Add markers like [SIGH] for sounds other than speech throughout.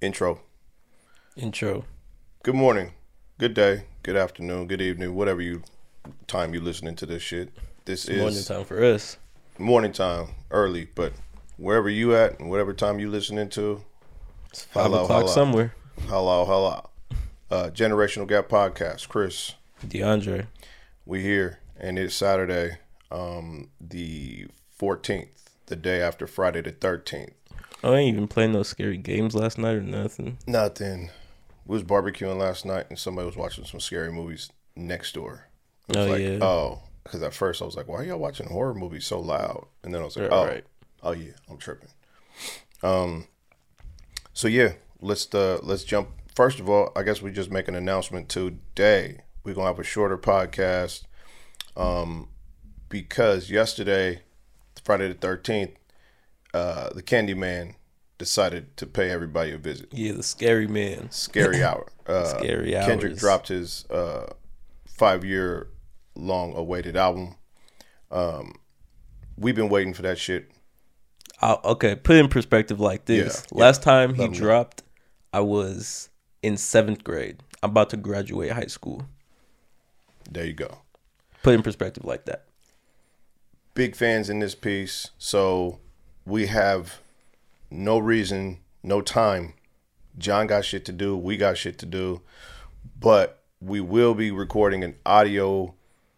Intro. Intro. Good morning, good day, good afternoon, good evening, whatever you time you listening to this shit. This is Morning time for us. morning time, early, but wherever you at and whatever time you listening to, It's five Hello, o'clock hello. somewhere. hello, hello. Uh, Generational Gap Podcast, Chris. DeAndre. We here, and it's Saturday, um, the fourteenth, the day after Friday the thirteenth. I ain't even playing no scary games last night or nothing. Nothing. We was barbecuing last night, and somebody was watching some scary movies next door. I was Oh, like, yeah. oh, because at first I was like, why are y'all watching horror movies so loud? And then I was like, Right, oh, right. oh yeah, I'm tripping. Um, so yeah, let's uh let's jump. First of all, I guess we just make an announcement today. We're gonna have a shorter podcast, um, because yesterday, Friday the thirteenth, uh, the Candyman decided to pay everybody a visit. Yeah, the scary man. Scary [LAUGHS] Hour. Uh, Scary Kendrick dropped his uh, five year long awaited album. Um, we've been waiting for that shit. I, okay, put it in perspective like this. Yeah, Last time he Let 'em know. dropped, I was in seventh grade. I'm about to graduate high school. There you go. Put in perspective like that. Big fans in this piece. So we have no reason, no time. John got shit to do. We got shit to do. But we will be recording an audio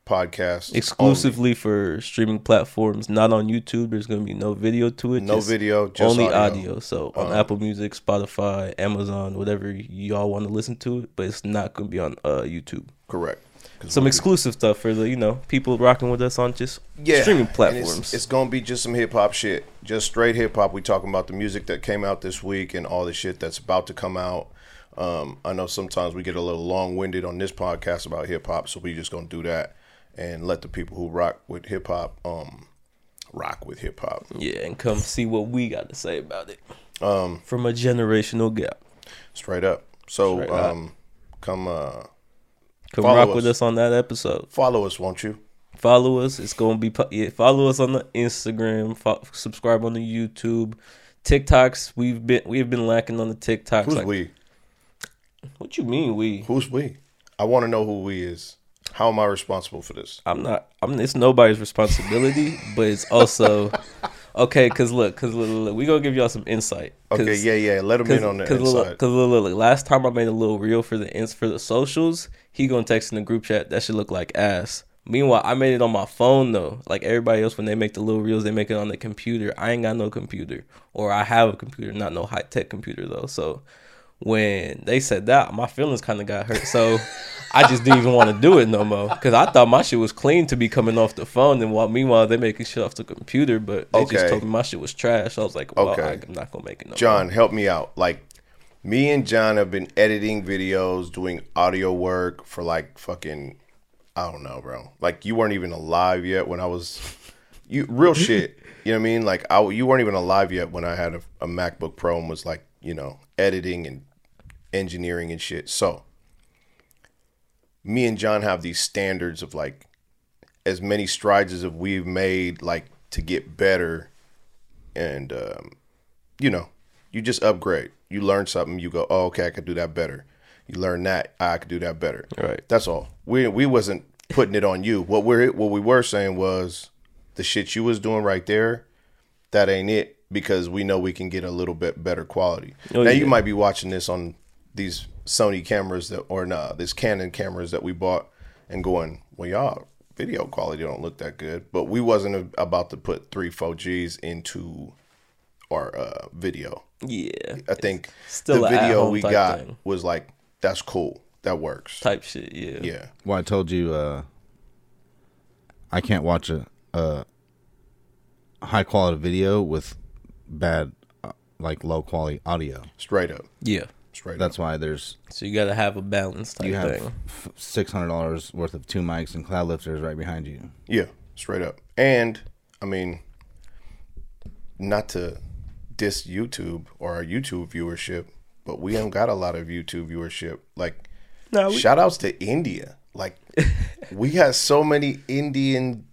podcast Exclusively for streaming platforms, not on YouTube. There's gonna be no video to it. No just video, just only audio. audio. So on Um, Apple Music, Spotify, Amazon, whatever y'all want to listen to it, but it's not gonna be on uh, YouTube. Correct. Some exclusive stuff for the you know people rocking with us on just yeah, streaming and it's- platforms. It's, gonna be just some hip hop shit, just straight hip hop. We talking about the music that came out this week and all the shit that's about to come out. Um, I know sometimes we get a little long winded on this podcast about hip hop, so we just gonna do that and let the people who rock with hip hop um rock with hip hop. yeah, and come see what we got to say about it. Um, from a generational gap, Straight up. So Straight up. um, come uh, come Follow rock us. with us on that episode. follow us, won't you? Follow us. It's gonna be yeah. Follow us on the Instagram. Fo- subscribe on the YouTube, TikToks. We've been we've been lacking on the TikToks. Who's like, we? What you mean we? Who's we? I want to know who we is. How am I responsible for this? I'm not. I'm. It's nobody's responsibility, but it's also [LAUGHS] okay. Cause look, cause look, look, we gonna give y'all some insight. Okay, yeah, yeah. Let them Cause, in on the cause look, cause look, look, look, last time I made a little reel for the ins for the socials, he gonna text in the group chat that should look like ass. Meanwhile, I made it on my phone though. Like everybody else, when they make the little reels, they make it on the computer. I ain't got no computer, or I have a computer, not no high tech computer though. So when they said that, my feelings kind of got hurt. So I just didn't even want to do it no more because I thought my shit was clean to be coming off the phone. And while meanwhile they making shit off the computer, but they Okay. just told me my shit was trash. I was like, well, Okay. I'm not gonna make it no. more. John, help me out. Like, me and John have been editing videos, doing audio work for like fucking, I don't know, bro. Like, you weren't even alive yet when I was, you real [LAUGHS] shit. You know what I mean? Like, I you weren't even alive yet when I had a, a MacBook Pro and was like, you know, editing and engineering and shit. So, me and John have these standards of like, as many strides as we've made, like to get better, and um, you know, you just upgrade. You learn something, you go, oh, okay, I could do that better. You learn that, I could do that better. Right. That's all. We we wasn't putting it on you. What we're what we were saying was the shit you was doing right there, that ain't it because we know we can get a little bit better quality. Oh, now yeah. you might be watching this on these Sony cameras that or nah, this Canon cameras that we bought and going, well, y'all video quality don't look that good. But we wasn't about to put three, four Gs into our uh, video. Yeah. I think still the video we got thing. was like, that's cool. That works. type shit. Yeah. Yeah. Well, I told you uh, I can't watch a, a high quality video with bad, uh, like low quality audio. Straight up. Yeah. Straight That's up. why there's So you gotta have a balance type you have thing. six hundred dollars worth of two mics and Cloudlifters right behind you. Yeah. Straight up. And, I mean, not to diss YouTube or our YouTube viewership, but we don't got a lot of YouTube viewership. Like, No, we, shout outs to India. Like [LAUGHS] we had so many Indian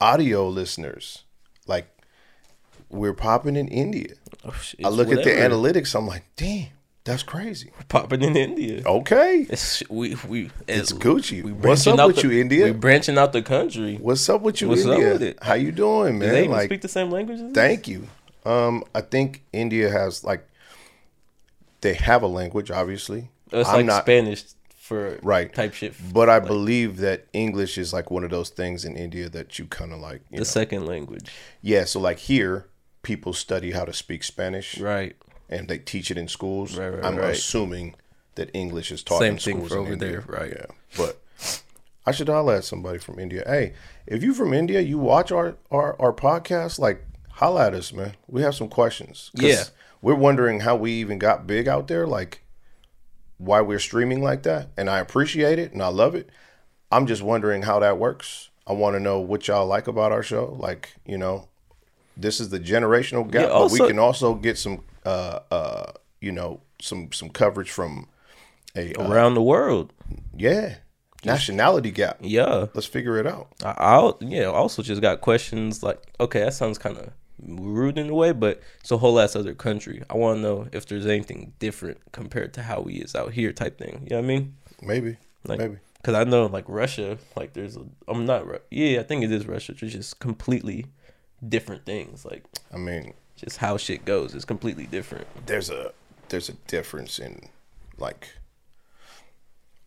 audio listeners. Like we're popping in India. Oh, I look at the analytics. I'm like, damn, that's crazy. [LAUGHS] popping in India. Okay, It's we we it's Gucci. We What's branching up out with the- you, India? We branching out the country. What's up with you, What's up India? with it? How you doing, Do they man? Like, speak the same language? as thank you. Um, I think India has like they have a language, obviously. It's I'm like not Spanish for right type shit. but I believe that English is like one of those things in India that you kind of like. You the know. second language, Yeah, so like here, people study how to speak Spanish, right? And they teach it in schools. Right, right, I'm right. assuming that English is taught Same in schools in over India. there, right. Yeah, but I should holla at somebody from India. Hey, if you from India, you watch our our, our podcast, like holla at us, man. We have some questions. Yeah. we're wondering how we even got big out there, like why we're streaming like that, and I appreciate it and I love it. I'm just wondering how that works. I want to know what y'all like about our show. Like, you know, this is the generational gap, Yeah, but we can also get some, uh, uh, you know, some some coverage from a uh, Around the world, yeah nationality gap. yeah. Let's figure it out. I, I'll yeah. Also, just got questions like, okay, that sounds kind of rude in a way, but it's a whole ass other country. I want to know if there's anything different compared to how we is out here, type thing. You know what I mean? Maybe, Like, maybe. Because I know, like Russia, like there's a. I'm not. Yeah, I think it is Russia. It's just completely different things. Like I mean, just how shit goes is completely different. there's a there's a difference in like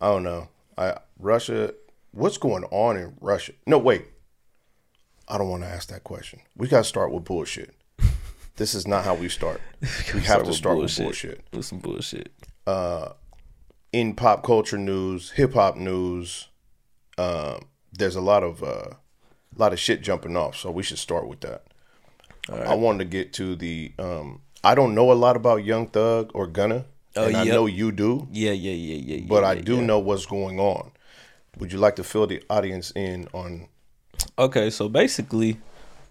I don't know. I Russia what's going on in Russia? No, wait. I don't want to ask that question. We got to start with bullshit. [LAUGHS] This is not how we start. [LAUGHS] We have to with start with bullshit. With some bullshit. Uh in pop culture news, hip hop news, um, there's a lot of uh, a lot of shit jumping off. So we should start with that. I wanted to get to the. Um, I don't know a lot about Young Thug or Gunna, Oh, and I know you do. Yeah, yeah, yeah, yeah. yeah but I do yeah. know what's going on. Would you like to fill the audience in on? Okay, so basically,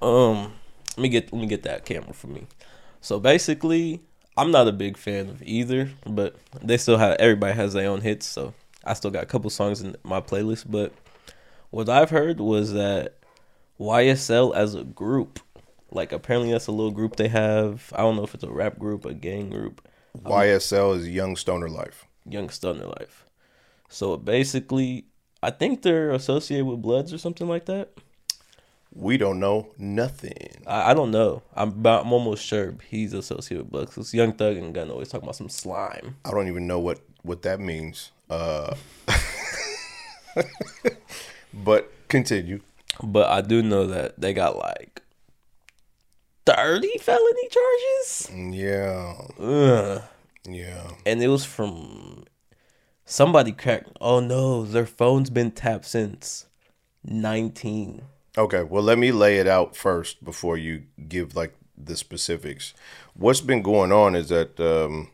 um, let me get let me get that camera for me. So basically, I'm not a big fan of either, but they still have everybody has their own hits, so I still got a couple songs in my playlist. But what I've heard was that YSL as a group, like apparently that's a little group they have. I don't know if it's a rap group, a gang group, YSL is Young Stoner Life. Young Stoner Life. So basically, I think they're associated with Bloods or something like that. We don't know nothing. I, I don't know. I'm about, I'm almost sure he's associated with Bloods. Cause Young Thug and Gunna always talking about some slime. I don't even know what what that means. Uh, [LAUGHS] but continue. But I do know that they got like thirty felony charges. Yeah, Ugh. yeah. And it was from somebody cracked. Oh no, their phone's been tapped since nineteen. Okay, well, let me lay it out first before you give like the specifics. What's been going on is that um,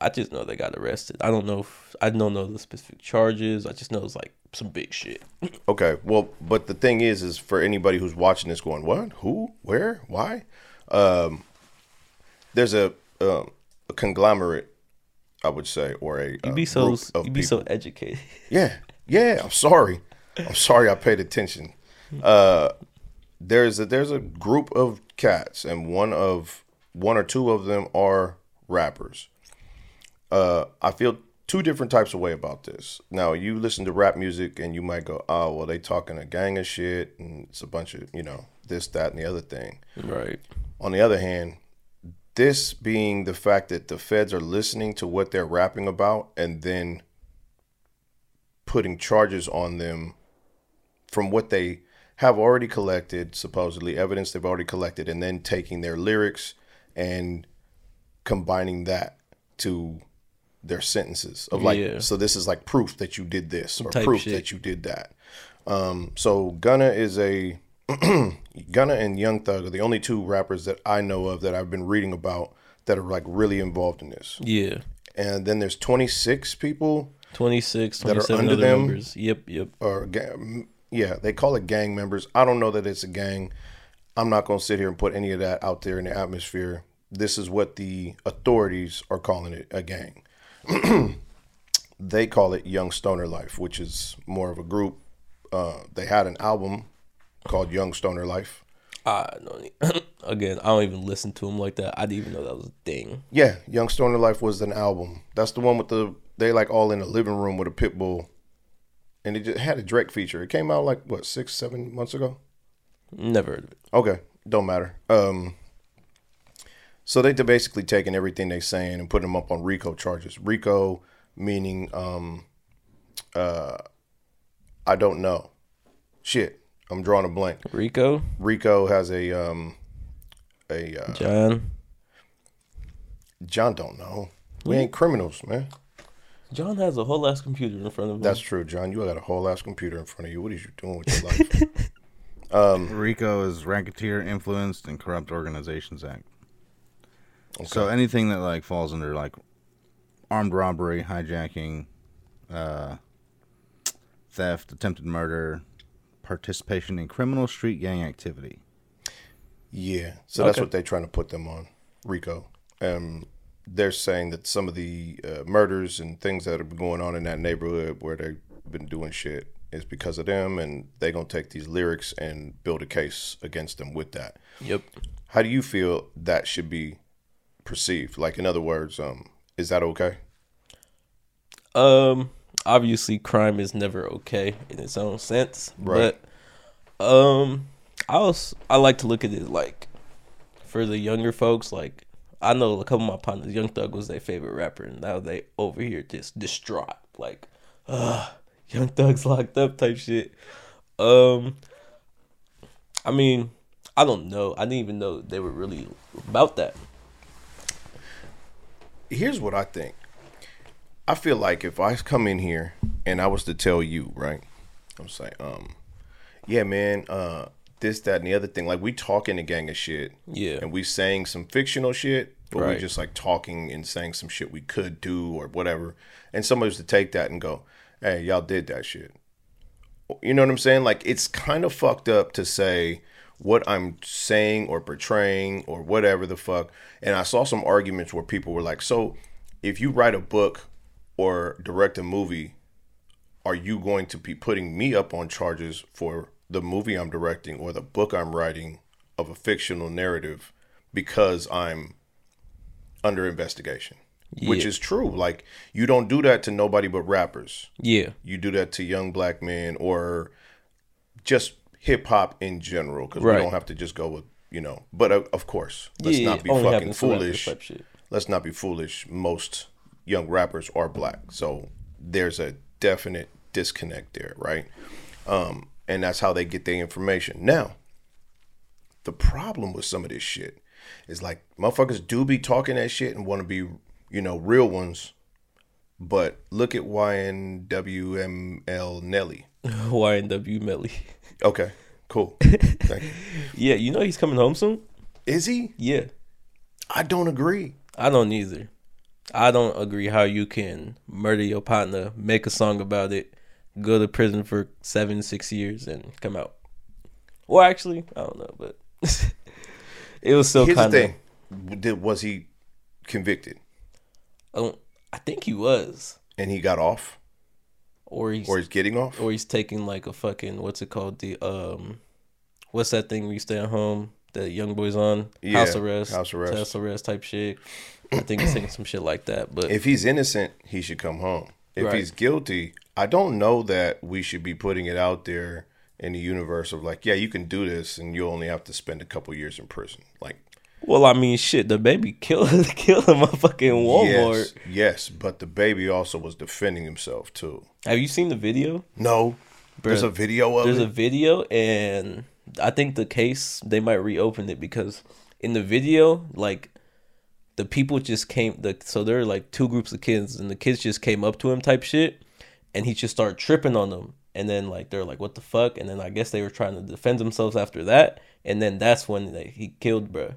I just know they got arrested. I don't know. If, I don't know the specific charges. I just know it's like some big shit. Okay, well, but the thing is, is for anybody who's watching this, going, what, who, where, why? Um, there's a um, a conglomerate, I would say, or a You uh, be so you be people. so educated. Yeah, yeah. I'm sorry. I'm sorry. I paid attention. Uh, there's a there's a group of cats, and one of one or two of them are rappers. Uh, I feel two different types of way about this. Now, you listen to rap music, and you might go, "Oh, well, they talking a gang of shit, and it's a bunch of you know this, that, and the other thing." Right. On the other hand, this being the fact that the feds are listening to what they're rapping about and then putting charges on them from what they have already collected, supposedly evidence they've already collected, and then taking their lyrics and combining that to their sentences of like Yeah. so this is like proof that you did this or proof that you did that um so gunna is a gunna and young thug are the only two rappers that i know of that i've been reading about that are like really involved in this Yeah. and then there's 26 people 26, That are 27 under other them? members. Yep, yep. or yeah, they call it gang members. I don't know that it's a gang. I'm not going to sit here and put any of that out there in the atmosphere. This is what the authorities are calling it a gang. [CLEARS THROAT] they call it Young Stoner Life, which is more of a group. Uh, they had an album called Young Stoner Life. Don't. e- [COUGHS] Again, I don't even listen to him like that. I didn't even know that was a thing. Yeah, Young Stoner Life was an album. That's the one with the they like all in the living room with a pit bull, and it just had a Drake feature. It came out like what six, seven months ago. Never heard of it. Okay, don't matter. Um, so they they're basically taking everything they're saying and putting them up on RICO charges. RICO meaning um, uh, I don't know. Shit, I'm drawing a blank. Rico, RICO has a um, a uh, John, John don't know. We ain't criminals, man. John has a whole ass computer in front of him. That's true, John. You got a whole ass computer in front of you. What is you doing with your life? [LAUGHS] RICO is Racketeer Influenced and Corrupt Organizations Act. So anything that like falls under like armed robbery, hijacking, uh, theft, attempted murder, participation in criminal street gang activity. Yeah, so that's Okay. what they're trying to put them on, Rico. Um, they're saying that some of the uh, murders and things that have been going on in that neighborhood where they've been doing shit is because of them, and they're gonna take these lyrics and build a case against them with that. Yep. How do you feel that should be perceived? Like, in other words, um, is that okay? Um, obviously, crime is never okay in its own sense, Right. but um, I was I like to look at it like for the younger folks. Like I know a couple of my partners, Young Thug was their favorite rapper, and now they over here just distraught, like, uh, Young Thug's locked up type shit. Um, I mean, I don't know. I didn't even know they were really about that. here's what I think. I feel like if I come in here and I was to tell you, right? I'm saying, um, yeah, man, uh, this, that, and the other thing. Like we talking a gang of shit, Yeah. and we saying some fictional shit, but we just like talking and saying some shit we could do or whatever. And somebody was to take that and go, "Hey, y'all did that shit." You know what I'm saying? Like it's kind of fucked up to say what I'm saying or portraying or whatever the fuck. And I saw some arguments where people were like, "So, if you write a book or direct a movie, are you going to be putting me up on charges for the movie I'm directing or the book I'm writing of a fictional narrative because I'm under investigation?" Which is true. Like you don't do that to nobody but rappers Yeah. you do that to young black men or just hip hop in general because we don't have to just go with you know. But uh, of course, let's yeah, not be fucking happens to rappers foolish. Let's not be foolish. Most young rappers are black, so there's a definite disconnect there, right? Um, and that's how they get their information. Now, the problem with some of this shit is like motherfuckers do be talking that shit and want to be, you know, real ones. But look at YNWML Nelly. [LAUGHS] YNW Melly. Okay, cool. [LAUGHS] Thank you. Yeah, you know he's coming home soon. Is he? Yeah, I don't agree. I don't either. I don't agree how you can murder your partner, make a song about it, go to prison for seven, six years, and come out. Well, actually, I don't know, but [LAUGHS] it was still Here's kind of. thing: Did was he convicted I don't. I think he was, and he got off, or he's or he's getting off? or he's taking like a fucking what's it called the um, what's that thing where you stay at home that young boys on Yeah, house arrest, house arrest. house arrest type shit. I think he's saying some shit like that, but if he's innocent, he should come home. If Right. he's guilty, I don't know that we should be putting it out there in the universe of like, yeah, you can do this, and you only have to spend a couple years in prison. Like, Well, I mean, shit, the baby killed [LAUGHS] killed him at fucking Walmart. yes, yes, but the baby also was defending himself too. Have you seen the video? No, there's a video of it. There's it. a video, and I think the case they might reopen it because in the video, like the people just came. The so there are like two groups of kids, and the kids just came up to him type shit, and he just started tripping on them. And then like they're like, "What the fuck?" And then I guess they were trying to defend themselves after that, and then that's when they, he killed, bruh.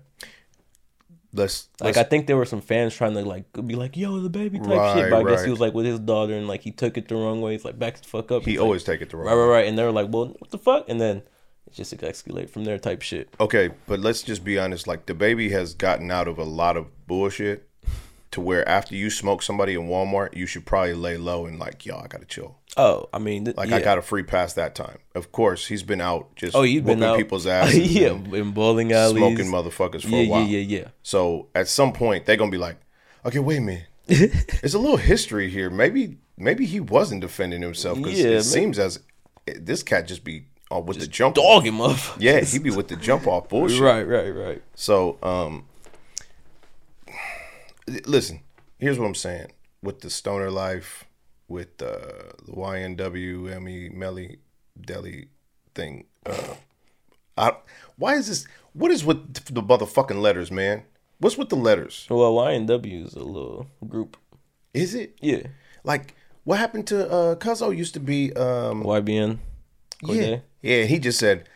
let's, Like let's I think there were some fans trying to like be like, "Yo, the baby" type Right, shit. But I guess he was like with his daughter, and like he took it the wrong way. He's like, "Back the fuck up." he He's like, always take it the wrong. right, way. right, right. And they were like, "Well, what the fuck?" And then just escalate from there, type shit. Okay, but let's just be honest. Like the baby has gotten out of a lot of bullshit, to where after you smoke somebody in Walmart, you should probably lay low and like, yo, I gotta chill. Oh, I mean, th- Like yeah. I got a free pass that time. Of course, he's been out just Oh, you've been out. people's [LAUGHS] ass, yeah, in bowling alleys, smoking motherfuckers for yeah, a while. yeah, yeah, yeah. So at some point they're gonna be like, okay, wait a minute. [LAUGHS] There's a little history here. Maybe maybe he wasn't defending himself because Yeah, it seems as eh, this cat just be uh, with the jump. Dog him up. Yeah, he be with the jump off [LAUGHS] bullshit. right, right, right. So, um, listen, here's what I'm saying with the stoner life, with uh, the YNW, Emmy, Melly, Deli thing. Uh, I, why is this? What is with the motherfucking letters, man? What's with the letters? Well, YNW is a little group. Is it Yeah, like what happened to uh Cuzzo used to be um YBN. Cordae? yeah he just said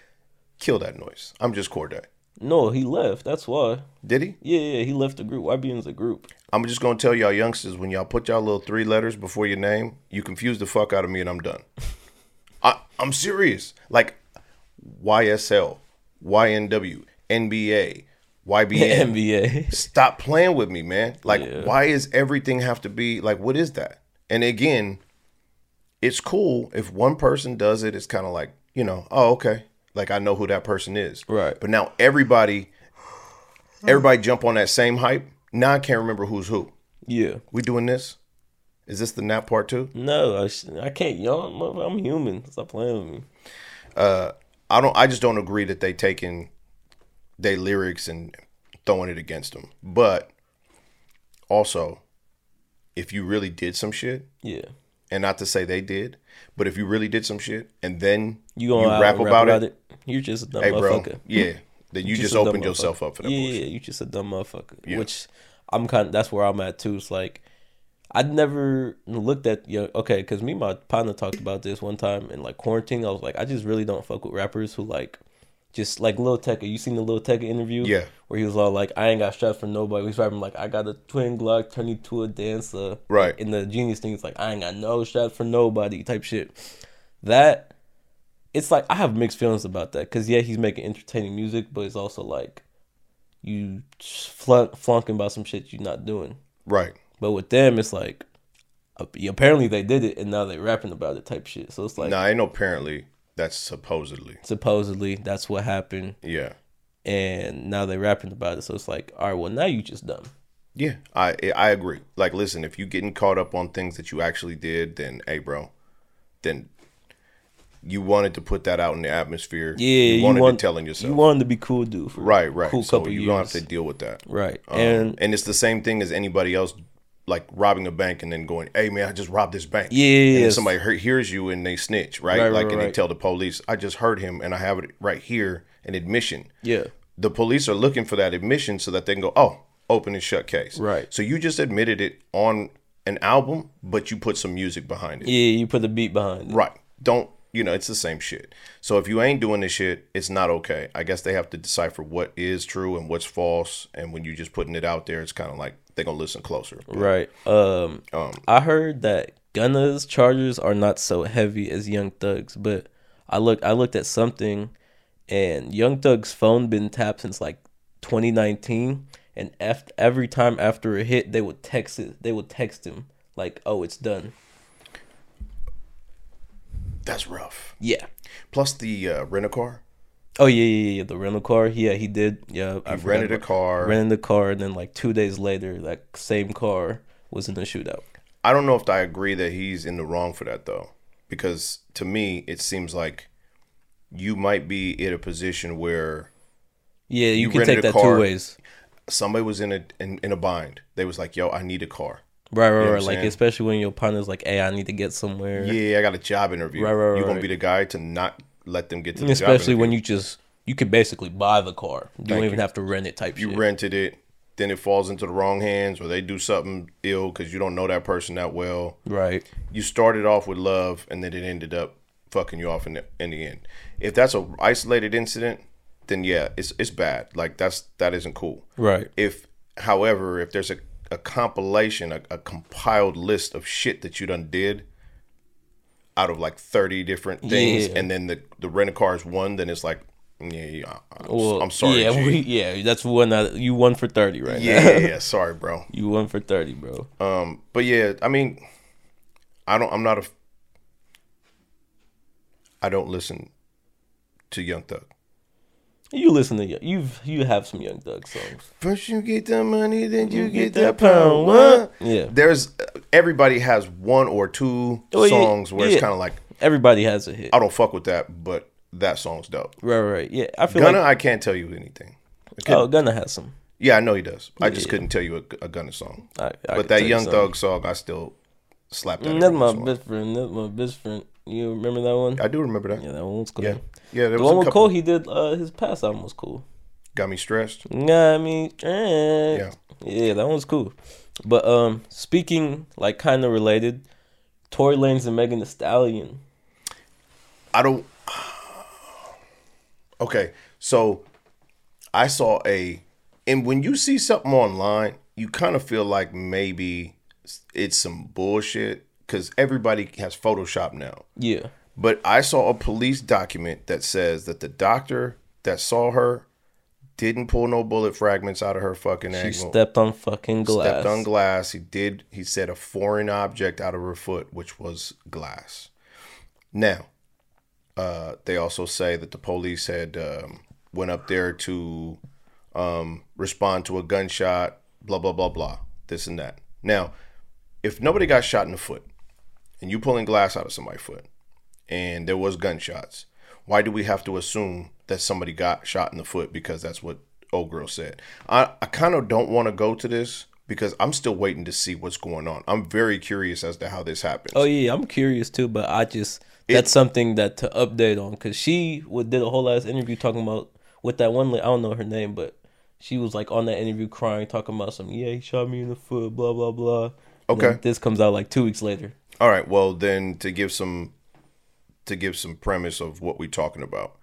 kill that noise. I'm just Cordae. No, he left. That's why. Did he? Yeah, yeah, he left the group. YBN's a group. I'm just gonna tell y'all youngsters when y'all put y'all little three letters before your name, you confuse the fuck out of me and I'm done. [LAUGHS] I, I'm serious. Like YSL, YNW, NBA, YBN. [LAUGHS] NBA. Stop playing with me, man. Like, Yeah. why is everything have to be like? What is that? And again, it's cool if one person does it. It's kind of like you know, oh okay, like I know who that person is. Right. But now everybody, everybody jump on that same hype. Now I can't remember who's who. Yeah. We doing this? Is this the nap part two? No, I, I can't yawn. I'm human. Stop playing with me. Uh, I don't. I just don't agree that they taking their lyrics and throwing it against them. But also, if you really did some shit, Yeah. and not to say they did, but if you really did some shit and then You gonna out- rap about, it, You're just a dumb hey bro, motherfucker. yeah, [LAUGHS] then you, just, dumb opened yourself up for that yeah, bullshit. Yeah, you just a dumb motherfucker. Yeah. Which I'm kind. of That's where I'm at too. It's like I'd never looked at you. Know, okay, because me and my partner talked about this one time in like quarantine. I was like, I just really don't fuck with rappers who like. Just like Lil Tecca, you seen the Lil Tecca interview? Yeah. Where he was all like, I ain't got straps for nobody. He's rapping like, I got a twin Glock, turn you to a dancer. Right. And the genius thing is like, I ain't got no straps for nobody type shit. That it's like I have mixed feelings about that because yeah, he's making entertaining music, but it's also like you flunk, flunking about some shit you're not doing. Right. But with them, it's like apparently they did it and now they're rapping about it type shit. So it's like Nah, ain't no apparently. That's supposedly. supposedly that's what happened, Yeah. and now they're rapping about it. So it's like, all right, well now you just dumb. Yeah, I I agree. Like, listen, if you getting caught up on things that you actually did, then hey, bro, then you wanted to put that out in the atmosphere. Yeah, you wanted want, to telling yourself. you wanted to be cool, dude. Right, right. Cool so couple you're years. gonna have to deal with that. right, Um, and and it's the same thing as anybody else, like robbing a bank and then going, "Hey, man, I just robbed this bank." Yeah, and somebody he- hears you and they snitch, right? Right, right, like, and they tell the police, "I just heard him, and I have it right here, an admission." yeah, the police are looking for that admission so that they can go, oh, open and shut case. Right. So you just admitted it on an album, but you put some music behind it. yeah, you put the beat behind it. Right. Don't, you know, it's the same shit. So if you ain't doing this shit, it's not okay. I guess they have to decipher what is true and what's false. And when you're just putting it out there, it's kind of like they're to listen closer. Right. Um, Um, I heard that Gunna's charges are not so heavy as Young Thug's, but I look I looked at something, and Young Thug's phone been tapped since like 2019, and every time after a hit, they would text it. They would text him like, "Oh, it's done." That's rough. Yeah. Plus the uh, rent a car. Oh yeah, yeah, yeah. The rental car. Yeah, he did. Yeah, I rented a car. Rented the car, and then like two days later, that same car was in a shootout. I don't know if I agree that he's in the wrong for that though, because to me it seems like you might be in a position where Yeah, you, You can take that car. two ways. somebody was in a in, in a bind. They was like, "Yo, I need a car." Right, right, know right. Like saying? especially when your partner's like, "Hey, I need to get somewhere." Yeah, I got a job interview. Right, right, right. You're gonna right. be the guy to not let them get to the especially when you just you could basically buy the car. You don't even you. have to rent it. Type shit. you shit. rented it, then it falls into the wrong hands, or they do something ill because you don't know that person that well. right. You started off with love, and then it ended up fucking you off in the in the end. If that's a isolated incident, then yeah, it's it's bad. Like that's that isn't cool. Right. If, however, if there's a, a compilation, a, a compiled list of shit that you done did out of like 30 different things, Yeah. and then the, the rent a car is one, then it's like, Yeah, yeah. I'm, Well, I'm sorry. Yeah, we, yeah, that's one that you won for thirty right yeah, now. yeah, yeah. Sorry, bro. [LAUGHS] you won for thirty, bro. Um, but yeah, I mean, I don't. I'm not a. I don't listen to Young Thug. You listen to you've you have some Young Thug songs. First you get the money, then you get that that pound. What? Yeah. There's uh, everybody has one or two Oh, yeah, songs where yeah. it's kind of like Everybody has a hit. I don't fuck with that, but that song's dope. Right, right. Yeah, I feel Gunna, like I can't tell you anything. Oh, Gunna has some. yeah, I know he does. I just Yeah. couldn't tell you a, a Gunna song. I, I but that you Young. Thug song, I still slap that. That's my once in a while. best friend. That's my best friend. You remember that one? I do remember that. yeah, that one was cool. Yeah, yeah. There The was one with. Cole, he did uh, his past album was cool. Got me stressed. I mean, eh. Yeah. yeah, that one's cool. But um, speaking like kind of related, Tory Lanez and Megan Thee Stallion. I don't. Okay, so I saw a, and when you see something online, you kind of feel like maybe it's some bullshit because everybody has Photoshop now. Yeah, But I saw a police document that says that the doctor that saw her didn't pull no bullet fragments out of her fucking she ankle. stepped on fucking glass. Stepped on glass. He did. He said a foreign object out of her foot, which was glass. Now, uh, they also say that the police had um, went up there to um, respond to a gunshot. Blah blah blah blah. This and that. Now, if nobody got shot in the foot, and you pulling glass out of somebody's foot, and there was gunshots, why do we have to assume that somebody got shot in the foot because that's what old girl said? I, I kind of don't want to go to this because I'm still waiting to see what's going on. I'm very curious as to how this happens. Oh yeah, I'm curious too, but I just that's something that to update on because she did a whole last interview talking about with that one. I don't know her name, but she was like on that interview crying, talking about some. Yeah, he shot me in the foot. Blah blah blah. Okay. this comes out like two weeks later. All right. Well, then to give some to give some premise of what we're talking about.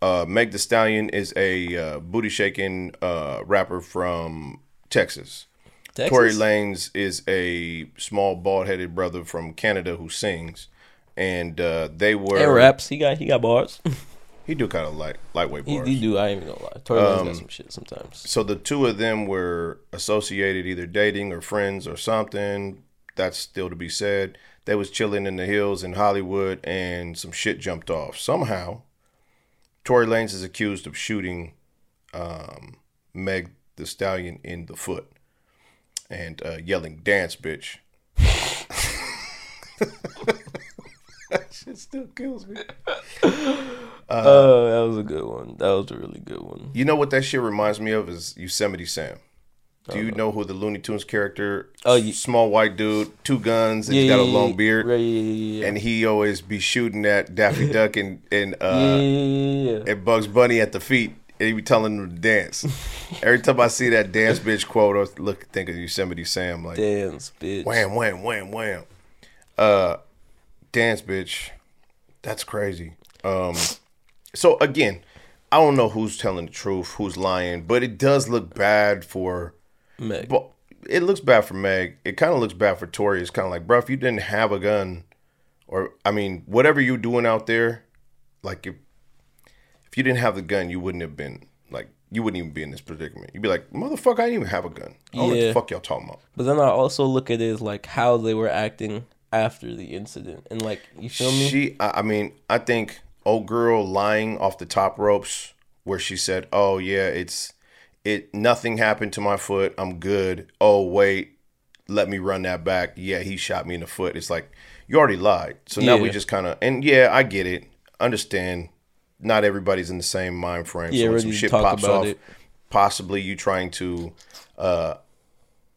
Uh, Meg Thee Stallion is a uh, booty shaking uh, rapper from Texas. Texas? Tory Lanez is a small bald headed brother from Canada who sings, and uh, they were and raps. He got he got bars. [LAUGHS] He do kind of light lightweight he, bars. he do. I ain't even gonna lie. Tory Lanez Um, got some shit sometimes. So the two of them were associated, either dating or friends or something. That's still to be said. They was chilling in the hills in Hollywood, and some shit jumped off. Somehow, Tory Lanez is accused of shooting um, Meg Thee Stallion in the foot and uh, yelling "dance, bitch." that shit still kills me. [LAUGHS] Oh, that was a good one. That was a really good one. You know what that shit reminds me of is Yosemite Sam. Do you know who the Looney Tunes character? Oh, ye- small white dude, two guns, and he's got a long beard, yeah, yeah, yeah. and he always be shooting at Daffy [LAUGHS] Duck and and uh, yeah, yeah, yeah. and Bugs Bunny at the feet, and he be telling them to dance. [LAUGHS] Every time I see that dance bitch quote, I look think of Yosemite Sam like Dance, bitch. wham wham wham wham. Uh, dance bitch, that's crazy. Um, so again, I don't know who's telling the truth, who's lying, but it does look bad for. Meg. But it looks bad for Meg. It kind of looks bad for Tory. It's kind of like, bro, if you didn't have a gun, or I mean, whatever you're doing out there, like if if you didn't have the gun, you wouldn't have been like you wouldn't even be in this predicament. You'd be like, motherfucker, I didn't even have a gun. I don't know what the fuck y'all talking about. But then I also look at it as like how they were acting after the incident, and like you feel me? She, I I mean, I think old girl lying off the top ropes where she said, "Oh yeah, it's it. Nothing happened to my foot. I'm good. Oh wait, let me run that back. Yeah, he shot me in the foot. It's like you already lied. So now we just kind of and yeah, I get it. Understand. Not everybody's in the same mind frame. Yeah, so when some shit pops off, it. possibly you trying to uh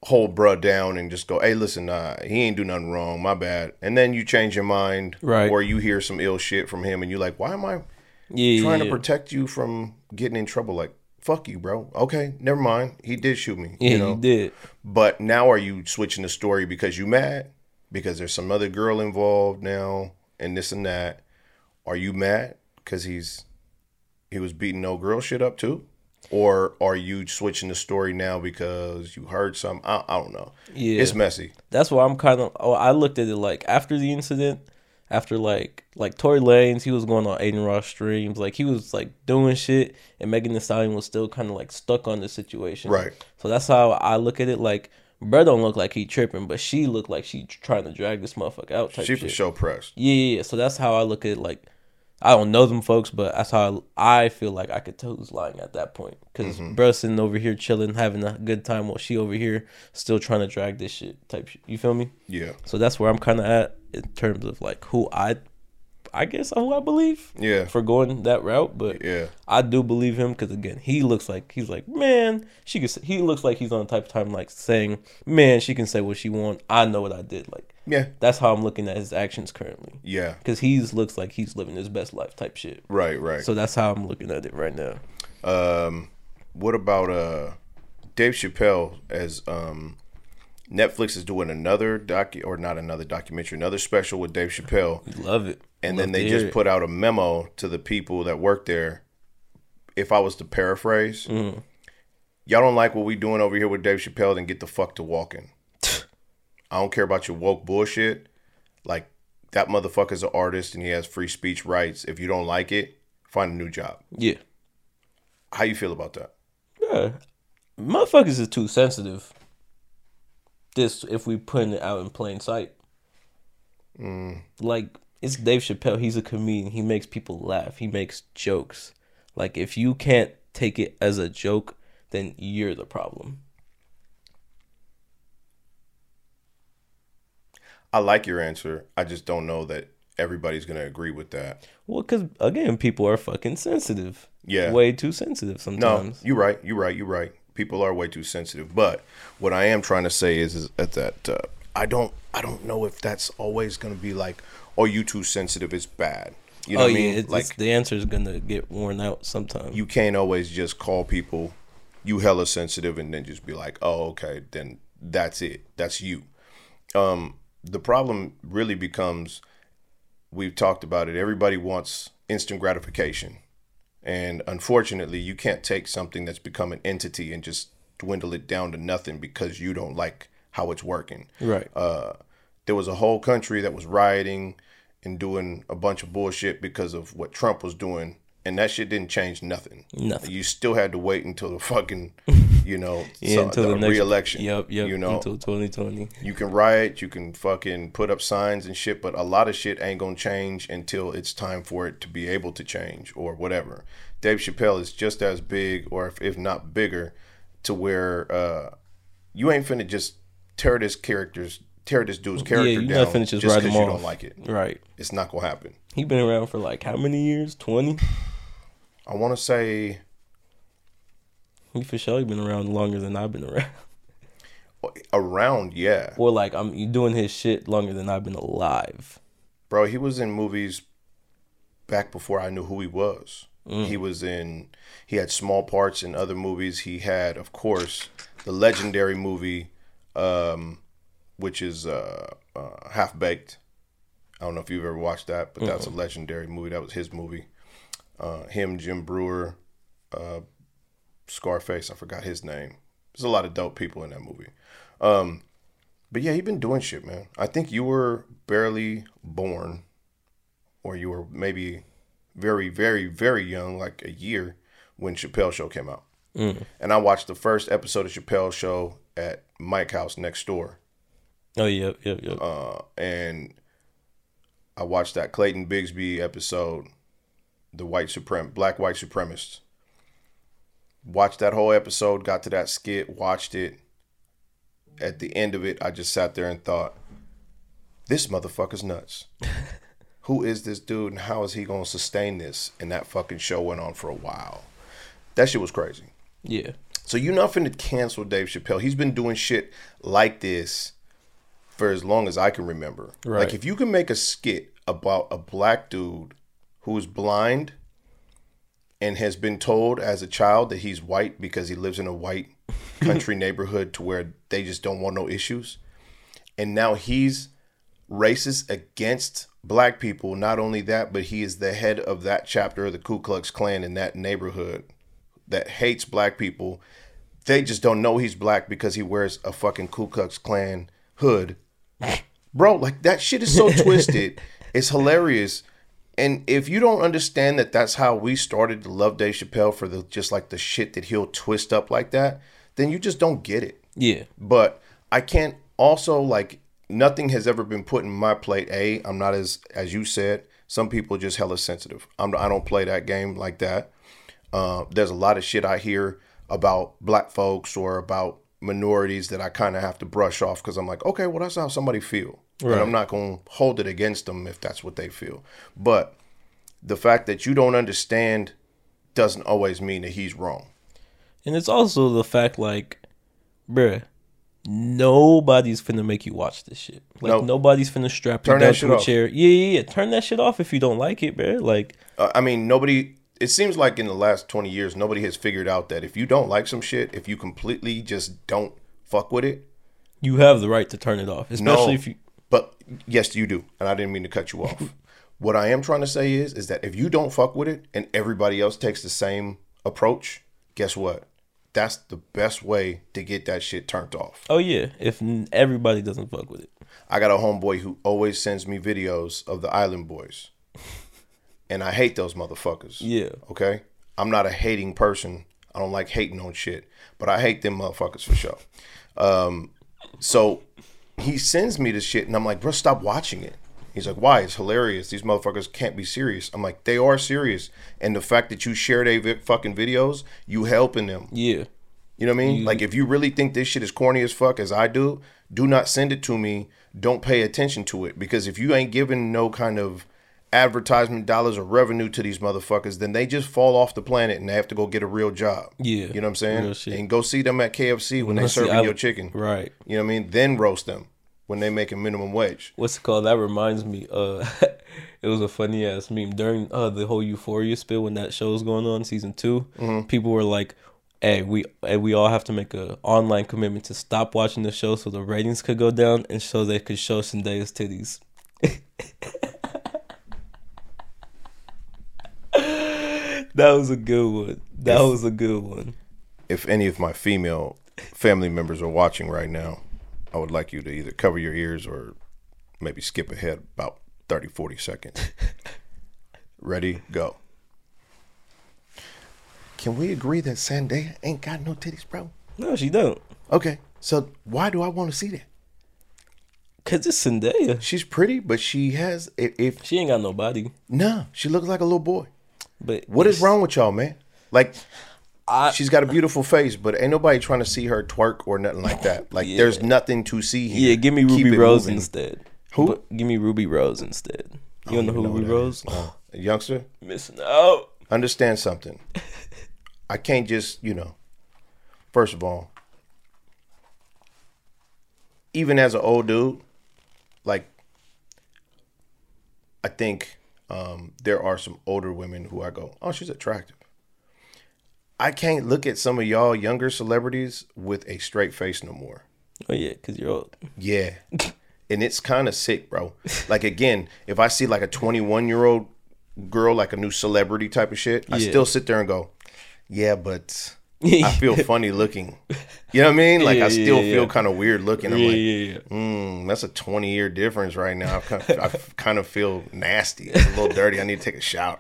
hold bruh down and just go, hey, listen, nah, he ain't do nothing wrong, my bad. And then you change your mind, Right. Or you hear some ill shit from him, and you're like, why am I yeah, trying yeah, to protect you from getting in trouble? Like, fuck you, bro. Okay, never mind. He did shoot me, yeah, you know. you did. But now are you switching the story because you mad? Because there's some other girl involved now, and this and that. Are you mad because he's he was beating no girl shit up too? Or are you switching the story now because you heard something? I, I don't know. Yeah. It's messy. That's why I'm kind of. Oh, I looked at it like after the incident. After like like Tory Lanez, he was going on Adin Ross streams, like he was like doing shit, and Megan Thee Stallion was still kind of like stuck on the situation. Right. So that's how I look at it. Like, bro, don't look like he tripping, but she looked like she trying to drag this motherfucker out. Type She for sure pressed. Yeah, yeah, yeah. So that's how I look at it. Like, I don't know them folks, but that's how I, I feel like I could tell who's lying at that point. Because mm sitting over here chilling, having a good time, while she over here still trying to drag this shit type shit. You feel me? Yeah. So that's where I'm kind of at in terms of like who I, I guess who I believe Yeah. for going that route. But Yeah. I do believe him because again, he looks like he's like man. She could. say- He looks like he's on the type of time like saying, man, she can say what she want. I know what I did. Like Yeah. that's how I'm looking at his actions currently Yeah. because he's looks like he's living his best life type shit. Right. Right. So that's how I'm looking at it right now. Um, what about uh, Dave Chappelle as um, Netflix is doing another docu or not another documentary, another special with Dave Chappelle, Love it. And then they just it. put out a memo to the people that work there. If I was to paraphrase, Mm-hmm. y'all don't like what we doing over here with Dave Chappelle, then get the fuck to walking. [LAUGHS] I don't care about your woke bullshit. Like that motherfucker's an artist and he has free speech rights. If you don't like it, find a new job. yeah. How you feel about that? Yeah. Motherfuckers is too sensitive. This if we putting it out in plain sight. Like it's Dave Chappelle. He's a comedian. He makes people laugh. He makes jokes. Like if you can't take it as a joke, then you're the problem. I like your answer. I just don't know that everybody's gonna agree with that. Well, because again, people are fucking sensitive. Yeah. way too sensitive sometimes. No, you're right. You're right. You're right. People are way too sensitive. But what I am trying to say is, is that, that uh, I don't. I don't know if that's always gonna be like, "Oh, you too sensitive. It's bad." You know oh what I yeah, mean? it's, like it's, the answer is gonna get worn out sometime. you can't always just call people you hella sensitive and then just be like, "Oh, okay, then that's it. That's you." Um, the problem really becomes we've talked about it. Everybody wants instant gratification. And unfortunately, you can't take something that's become an entity and just dwindle it down to nothing because you don't like how it's working. right. Uh, there was a whole country that was rioting and doing a bunch of bullshit because of what Trump was doing, and that shit didn't change nothing. Nothing. You still had to wait until the fucking, [LAUGHS] you know, yeah, so- until the, next re-election. Yep, yep. You know, until 2020. you can riot, you can fucking put up signs and shit, but a lot of shit ain't gonna change until it's time for it to be able to change or whatever. Dave Chappelle is just as big, or if, if not bigger, to where uh, you ain't finna just tear this character's tear this dude's character yeah, down just, just write 'cause you off. don't like it. Right. It's not gonna happen. He been around for like how many years? Twenty. I want to say He for sure He been around longer than I've been around. around, yeah, Or like I'm doing his shit longer than I've been alive. bro. He was in movies back before I knew who he was. He was in. He had small parts in other movies. He had, of course, the legendary movie, um, which is uh, uh, Half Baked. I don't know if you've ever watched that, but that's a legendary movie. That was his movie. Uh, him, Jim Breuer, uh, Scarface. I forgot his name. There's a lot of dope people in that movie. Um, but yeah, he been doing shit, man. I think you were barely born, or you were maybe very, very, very young, like a year, when Chappelle Show came out. And I watched the first episode of Chappelle Show at Mike House next door, Oh yep, yep, yep. uh, and I watched that Clayton Bigsby episode, the white suprem, black white supremacists. Watched that whole episode, got to that skit, watched it. At the end of it, I just sat there and thought, this motherfucker's nuts. [LAUGHS] Who is this dude and how is he going to sustain this? And that fucking show went on for a while. That shit was crazy. yeah. So you're not finna cancel Dave Chappelle. He's been doing shit like this for as long as I can remember. Right. Like if you can make a skit about a black dude who is blind and has been told as a child that he's white because he lives in a white [LAUGHS] country neighborhood to where they just don't want no issues. And now he's racist against black people. Not only that, but he is the head of that chapter of the Ku Klux Klan in that neighborhood that hates black people. They just don't know he's black because he wears a fucking Ku Klux Klan hood. Bro, like that shit is so [LAUGHS] twisted it's hilarious. And if you don't understand that that's how we started to love Dave Chappelle for the just like the shit that he'll twist up like that, then you just don't get it. Yeah. But I can't also like nothing has ever been put in my plate. A, I'm not as as you said. Some people just hella sensitive. I'm I don't play that game like that. Uh, there's a lot of shit I hear about black folks or about minorities that I kind of have to brush off because I'm like, okay, well that's how somebody feel, and I'm not gonna hold it against them if that's what they feel. But the fact that you don't understand doesn't always mean that he's wrong. And it's also the fact, like, bruh, nobody's finna make you watch this shit. Like, Nope. nobody's finna strap you Turn down to a off. chair. Yeah, yeah, yeah. Turn that shit off if you don't like it, bruh. Like, Uh, I mean, nobody. It seems like in the last twenty years, nobody has figured out that if you don't like some shit, if you completely just don't fuck with it, you have the right to turn it off, especially no. if you. But yes, you do, and I didn't mean to cut you off. [LAUGHS] what I am trying to say is, is that if you don't fuck with it, and everybody else takes the same approach, guess what? That's the best way to get that shit turned off. Oh yeah, if everybody doesn't fuck with it. I got a homeboy who always sends me videos of the Island Boys. And I hate those motherfuckers. Yeah. Okay? I'm not a hating person. I don't like hating on shit. But I hate them motherfuckers for sure. Um, so he sends me this shit and I'm like, bro, stop watching it. He's like, why? It's hilarious. These motherfuckers can't be serious. I'm like, they are serious. And the fact that you share their vi- fucking videos, you helping them. Yeah. You know what I mean? Like if you really think this shit is corny as fuck as I do, do not send it to me. Don't pay attention to it because if you ain't giving no kind of advertisement dollars or revenue to these motherfuckers, then they just fall off the planet and they have to go get a real job. Yeah. You know what I'm saying? And go see them at KFC when they Let's serving I- your chicken. Right. You know what I mean? Then roast them when they make a minimum wage. What's it called? That reminds me. Uh, [LAUGHS] it was a funny ass meme during uh the whole Euphoria spill when that show was going on, season 2 Mm-hmm. People were like, "Hey, we hey, we all have to make a online commitment to stop watching the show so the ratings could go down and so they could show Zendaya's titties." [LAUGHS] that was a good one. That was a good one. If any of my female family members are watching right now, I would like you to either cover your ears or maybe skip ahead about 30, 40 seconds. [LAUGHS] Ready, go. Can we agree that Zendaya ain't got no titties, bro? No, she don't. Okay, so why do I want to see that? Cause it's Zendaya. She's pretty, but she has if, if She ain't got no body. no, she looks like a little boy. But What is wrong with y'all, man? Like, I- she's got a beautiful face, but ain't nobody trying to see her twerk or nothing like that. [LAUGHS] Like, Yeah. there's nothing to see here. Yeah, give me Ruby it Rose instead. Who? But give me Ruby Rose instead. You don't know who know Ruby Rose? Uh, a youngster, Missing out. understand something. [LAUGHS] I can't just, you know. First of all, even as an old dude, like, I think um, there are some older women who I go, oh, she's attractive. I can't look at some of y'all younger celebrities with a straight face no more. Oh yeah, cause you're old. Yeah. [LAUGHS] and it's kind of sick, bro. Like again, if I see like a 21 year old girl, like a new celebrity type of shit, I still sit there and go, yeah, but I feel [LAUGHS] funny looking. You know what I mean? Like Yeah, I still yeah, feel yeah. kind of weird looking. I'm like, mm, that's a 20 year difference right now. I kind of, I kind of feel nasty. It's a little dirty. I need to take a shower.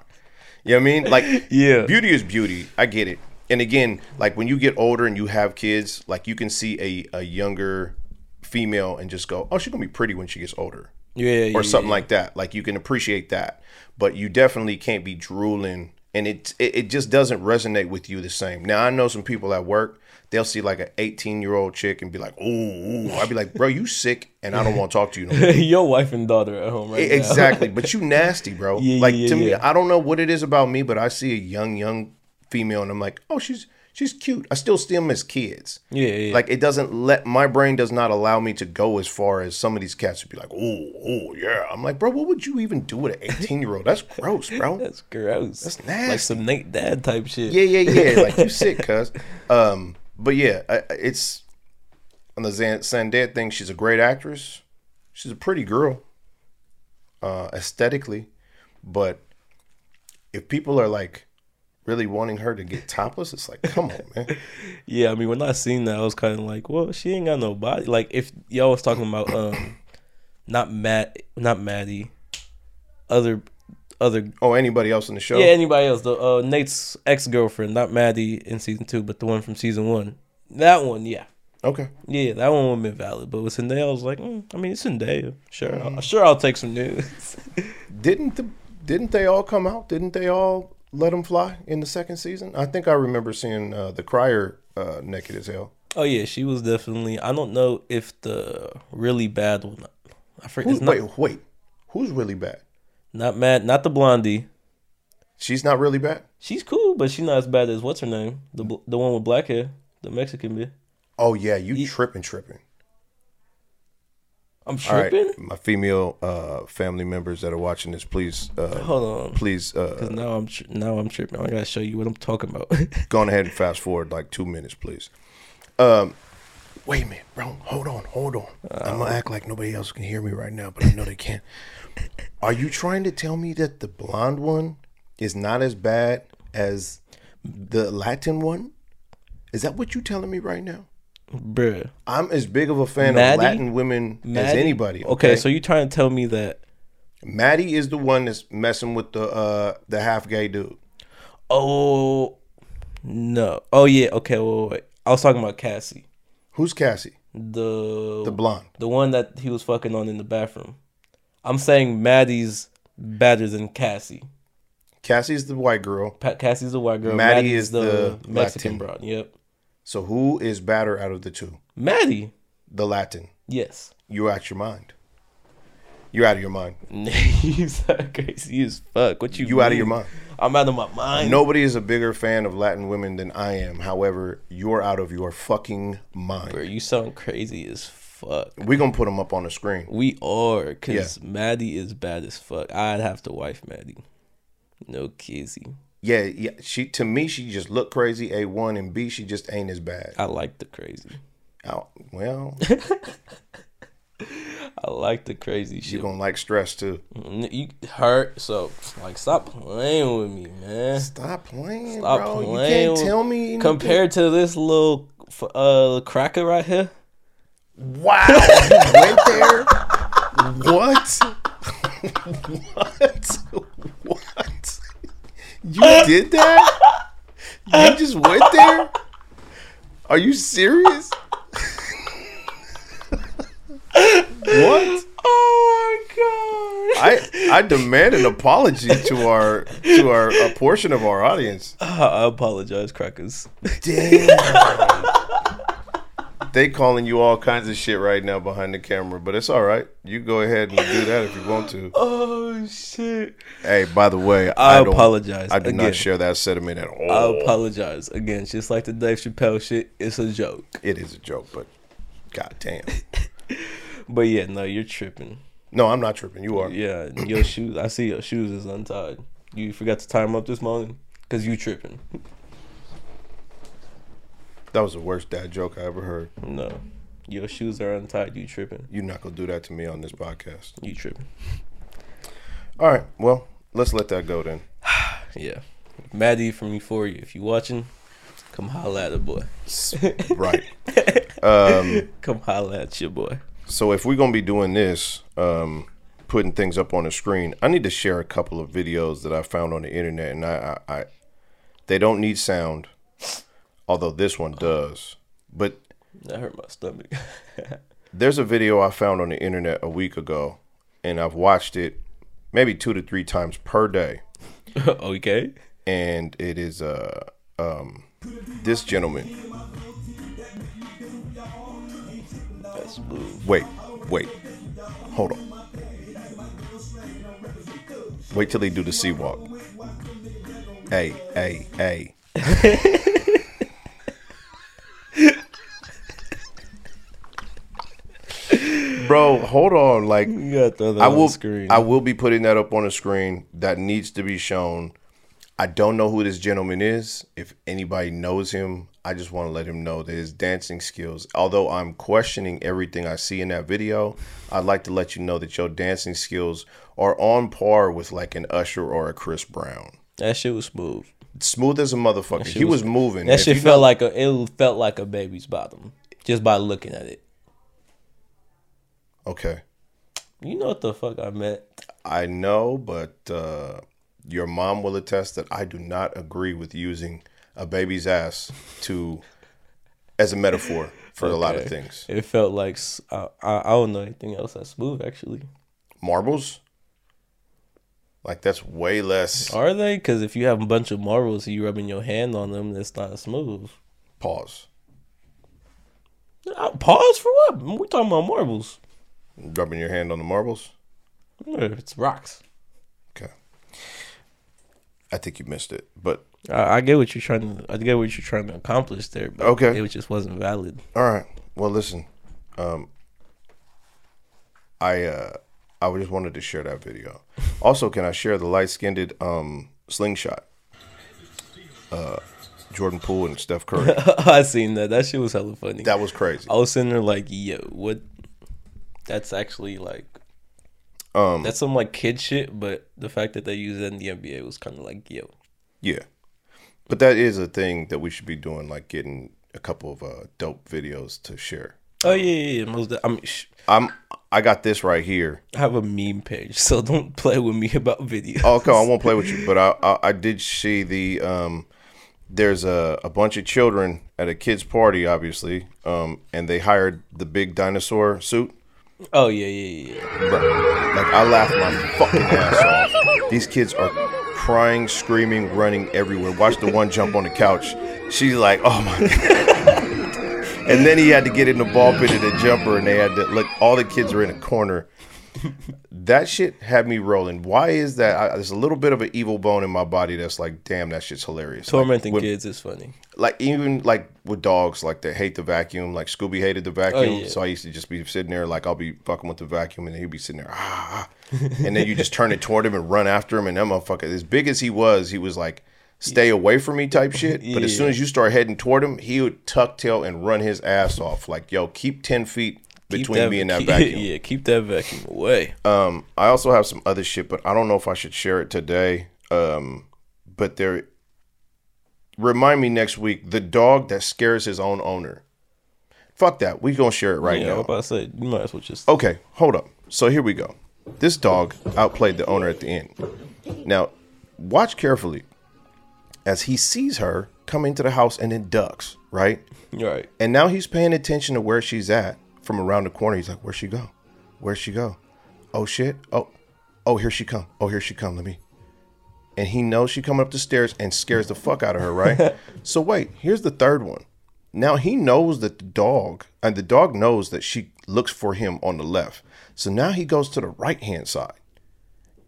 You know what I mean? Like, Yeah. beauty is beauty. I get it. And again, like when you get older and you have kids, like you can see a, a younger female and just go, oh, she's gonna be pretty when she gets older, Yeah, yeah, or something like that. Like you can appreciate that, but you definitely can't be drooling, and it, it it just doesn't resonate with you the same. Now I know some people at work. They'll see like an 18 year old chick and be like, ooh, ooh. I'd be like, bro, you sick, and I don't want to talk to you no more. [LAUGHS] Your wife and daughter at home right. Exactly, but [LAUGHS] you nasty, bro. Yeah, like yeah, to me. I don't know what it is about me, but I see a young, young female, and I'm like, oh, she's she's cute. I still see them as kids. Yeah, yeah. Like it doesn't let my brain does not allow me to go as far as some of these cats would be like, oh, oh, yeah. I'm like, bro, what would you even do with an 18 year old? That's gross, bro. [LAUGHS] That's gross. That's nasty. Like some Nate Dad type shit. Yeah, yeah, yeah. Like you [LAUGHS] sick, cuz. Um, but yeah, I, it's on the Zan- Zendaya thing. She's a great actress. She's a pretty girl, uh, aesthetically, but if people are like really wanting her to get topless, it's like, come on, man. [LAUGHS] Yeah, I mean, when I seen that, I was kind of like, well, she ain't got no body. Like, if y'all was talking about, um, not Matt, not Maddie, other other Oh, anybody else in the show? yeah anybody else. The uh, Nate's ex girlfriend, not Maddie in season two, but the one from season one. That one, yeah. Okay. Yeah, that one would have been valid. But with Zendaya, I was like, mm, I mean, it's Zendaya. Sure, I'll, sure, I'll take some news. [LAUGHS] Didn't the didn't they all come out? Didn't they all let them fly in the second season? I think I remember seeing uh, the crier uh, naked as hell. oh yeah, she was definitely. I don't know if the really bad one. I forget. Who's, It's not wait, wait. Who's really bad? not mad. Not the blondie. She's not really bad. She's cool, but she's not as bad as what's her name, the the one with black hair, the Mexican bitch. Oh yeah, you tripping, tripping. I'm All right, tripping. my female uh, family members that are watching this, please, uh, Hold on, please, because uh, now I'm tri- now I'm tripping. I gotta show you what I'm talking about. [LAUGHS] go on ahead and fast forward like two minutes, please. Um, wait a minute, bro. Hold on, hold on. I'm gonna act like nobody else can hear me right now, but I know they can. Are you trying to tell me that the blonde one is not as bad as the Latin one? Is that what you telling me right now? Bruh. I'm as big of a fan Maddie? of Latin women as anybody. Okay, so you trying to tell me that? Maddie is the one that's messing with the uh the half gay dude. Oh no. Oh yeah. Okay. Wait, wait, wait. I was talking about Cassie, Who's Cassie? the The blonde. the one that he was fucking on in the bathroom. I'm saying Maddie's better than Cassie. Cassie's the white girl. Pa- Cassie's the white girl. Maddie Maddie's is the Mexican Latin. broad. Yep. So who is badder out of the two? Maddie. The Latin. Yes. You're out your mind. You're out of your mind. [LAUGHS] you sound crazy as fuck. What you? You out of your mind. I'm out of my mind. Nobody is a bigger fan of Latin women than I am. However, you're out of your fucking mind. Bro, you sound crazy as fuck. We're gonna put them up on the screen. We are, cause Maddie is bad as fuck. I'd have to wife Maddie. No kizzy. Yeah, yeah. She to me, she just looked crazy. A one and B, she just ain't as bad. I like the crazy. Oh, well, [LAUGHS] I like the crazy you're shit. gonna like stress too. You hurt, so like stop playing with me, man. Stop playing, Stop bro. playing. You can't tell me anything. compared to this little uh cracker right here. Wow, you went there. What? [LAUGHS] what? What? You [LAUGHS] did that? You just went there? Are you serious? what? Oh my god! I I demand an apology to our to our a portion of our audience. god! [LAUGHS] I apologize, crackers. Damn. [LAUGHS] they calling you all kinds of shit right now behind the camera, but it's all right. You go ahead and do that if you want to. [LAUGHS] Oh shit! Hey, by the way, I, I, apologize. I do again. not share that sentiment at all. I apologize again. Just like the Dave Chappelle shit, it's a joke. It is a joke, but god damn. [LAUGHS] But yeah, no, you're tripping. No, I'm not tripping. You are. Yeah, your [CLEARS THROAT] shoes. I see your shoes is untied. You forgot to tie them up this morning because you tripping. That was the worst dad joke I ever heard. No, your shoes are untied. You tripping. You're not gonna do that to me on this podcast. You tripping. All right. Well, let's let that go then. [SIGHS] Yeah, Maddie from Euphoria. If you watching, come holla at the boy. Right. [LAUGHS] Um, Come holla at your boy. so if we're gonna be doing this, um, putting things up on the screen, I need to share a couple of videos that I found on the internet, and I, I, I they don't need sound, although this one does. But That hurt my stomach. [LAUGHS] there's a video I found on the internet a week ago, and I've watched it maybe two to three times per day. [LAUGHS] okay. and it is uh um this gentleman. That's. Wait, wait, hold on. Wait till they do the C-walk. Hey, hey, hey. [LAUGHS] Bro, hold on. Like You gotta throw that I on will the screen. I will be putting that up on the screen. That needs to be shown. I don't know who this gentleman is. If anybody knows him, I just want to let him know that his dancing skills, although I'm questioning everything I see in that video, I'd like to let you know that your dancing skills are on par with like an Usher or a Chris Brown. that shit was smooth. Smooth as a motherfucker. shit He was, was- moving. That If shit felt know- like a it felt like a baby's bottom just by looking at it. Okay. You know what the fuck I meant? I know, but uh, your mom will attest that I do not agree with using a baby's ass to as a metaphor for a lot of things. It felt like I don't know anything else that's smooth actually. Marbles, like that's way less. Are they? Because if you have a bunch of marbles and you rubbing your hand on them, it's not smooth. Pause. Uh, Pause for what? We're talking about marbles. Rubbing your hand on the marbles. It's rocks. Okay. I think you missed it, but I, I get what you're trying to. I get what you're trying to accomplish there. But Okay. it just wasn't valid. All right. Well, listen. Um, I uh, I just wanted to share that video. Also, can I share the light skinned um slingshot? Uh, Jordan Poole and Steph Curry. [LAUGHS] I seen that. That shit was hella funny. That was crazy. I was sitting there like, yo, what? That's actually like. Um, That's some like kid shit, but the fact that they used it in the NBA was kind of like, yo, yeah, but that is a thing that we should be doing, like getting a couple of uh, dope videos to share. oh yeah, yeah, yeah. Most, I mean, sh- I'm I got this right here. I have a meme page, [LAUGHS] so don't play with me about videos. Oh, okay, I won't play with you, but I, I I did see the um there's a, a bunch of children at a kid's party, obviously, um, and they hired the big dinosaur suit. Oh yeah, yeah, yeah. Bro, like I laughed my fucking ass off. These kids are crying, screaming, running everywhere. Watch the one jump on the couch. She's like, "Oh my!" [LAUGHS] God. and then he had to get in the ball pit of the jumper, and they had to look. All the kids are in a corner. That shit had me rolling. Why is that? I, there's a little bit of an evil bone in my body that's like, damn, that shit's hilarious. Like, Tormenting when- kids is funny. like even like with dogs, like they hate the vacuum. Like Scooby hated the vacuum, Oh, yeah. so I used to just be sitting there, like I'll be fucking with the vacuum, and he'd be sitting there, ah, ah. and then you just turn it toward him and run after him, and that motherfucker, as big as he was, he was like, stay away from me type shit. But as soon as you start heading toward him, he would tuck tail and run his ass off. Like, yo, keep ten feet Between me and that keep- [LAUGHS] vacuum. Yeah, keep that vacuum away. Um, I also have some other shit, but I don't know if I should share it today. Um, but there, remind me next week the dog that scares his own owner. Fuck that. We gonna share it right yeah, I now. was about to say you might as well just. Okay, hold up. So here we go. This dog outplayed the owner at the end. Now, watch carefully as he sees her come into the house and then ducks. Right. [LAUGHS] Right. And now he's paying attention to where she's at from around the corner. He's like, "Where'd she go? Where'd she go? Oh shit! Oh, oh here she come! Oh here she come! Let me." And he knows she coming up the stairs and scares the fuck out of her, right? [LAUGHS] so wait, here's the third one. Now he knows that the dog and the dog knows that she looks for him on the left. So now he goes to the right hand side,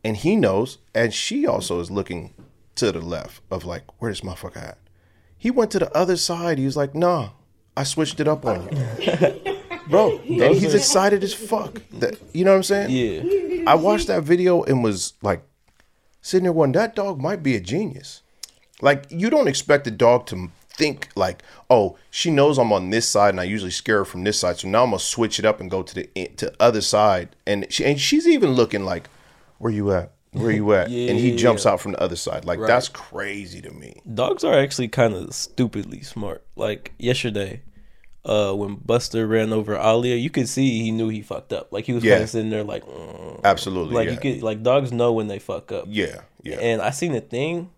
and he knows, and she also is looking to the left of like, where this motherfucker at? He went to the other side. He was like, nah, I switched it up on you. [LAUGHS] Bro, [LAUGHS] and he's excited as fuck. That, you know what I'm saying? Yeah. I watched that video and was like sitting there going, that dog might be a genius. Like you don't expect a dog to think like, oh, she knows I'm on this side and I usually scare her from this side, so now I'm gonna switch it up and go to the eh, to other side. And she and she's even looking like, where you at? Where you at? yeah, and he Yeah. jumps out from the other side. Like that's crazy to me. Dogs are actually kind of stupidly smart. Like yesterday, uh, when Buster ran over Alia, you could see he knew he fucked up. Like he was Yeah. kind of sitting there, like, mm. Absolutely. like yeah. you could, like dogs know when they fuck up. yeah. Yeah. And I seen a thing.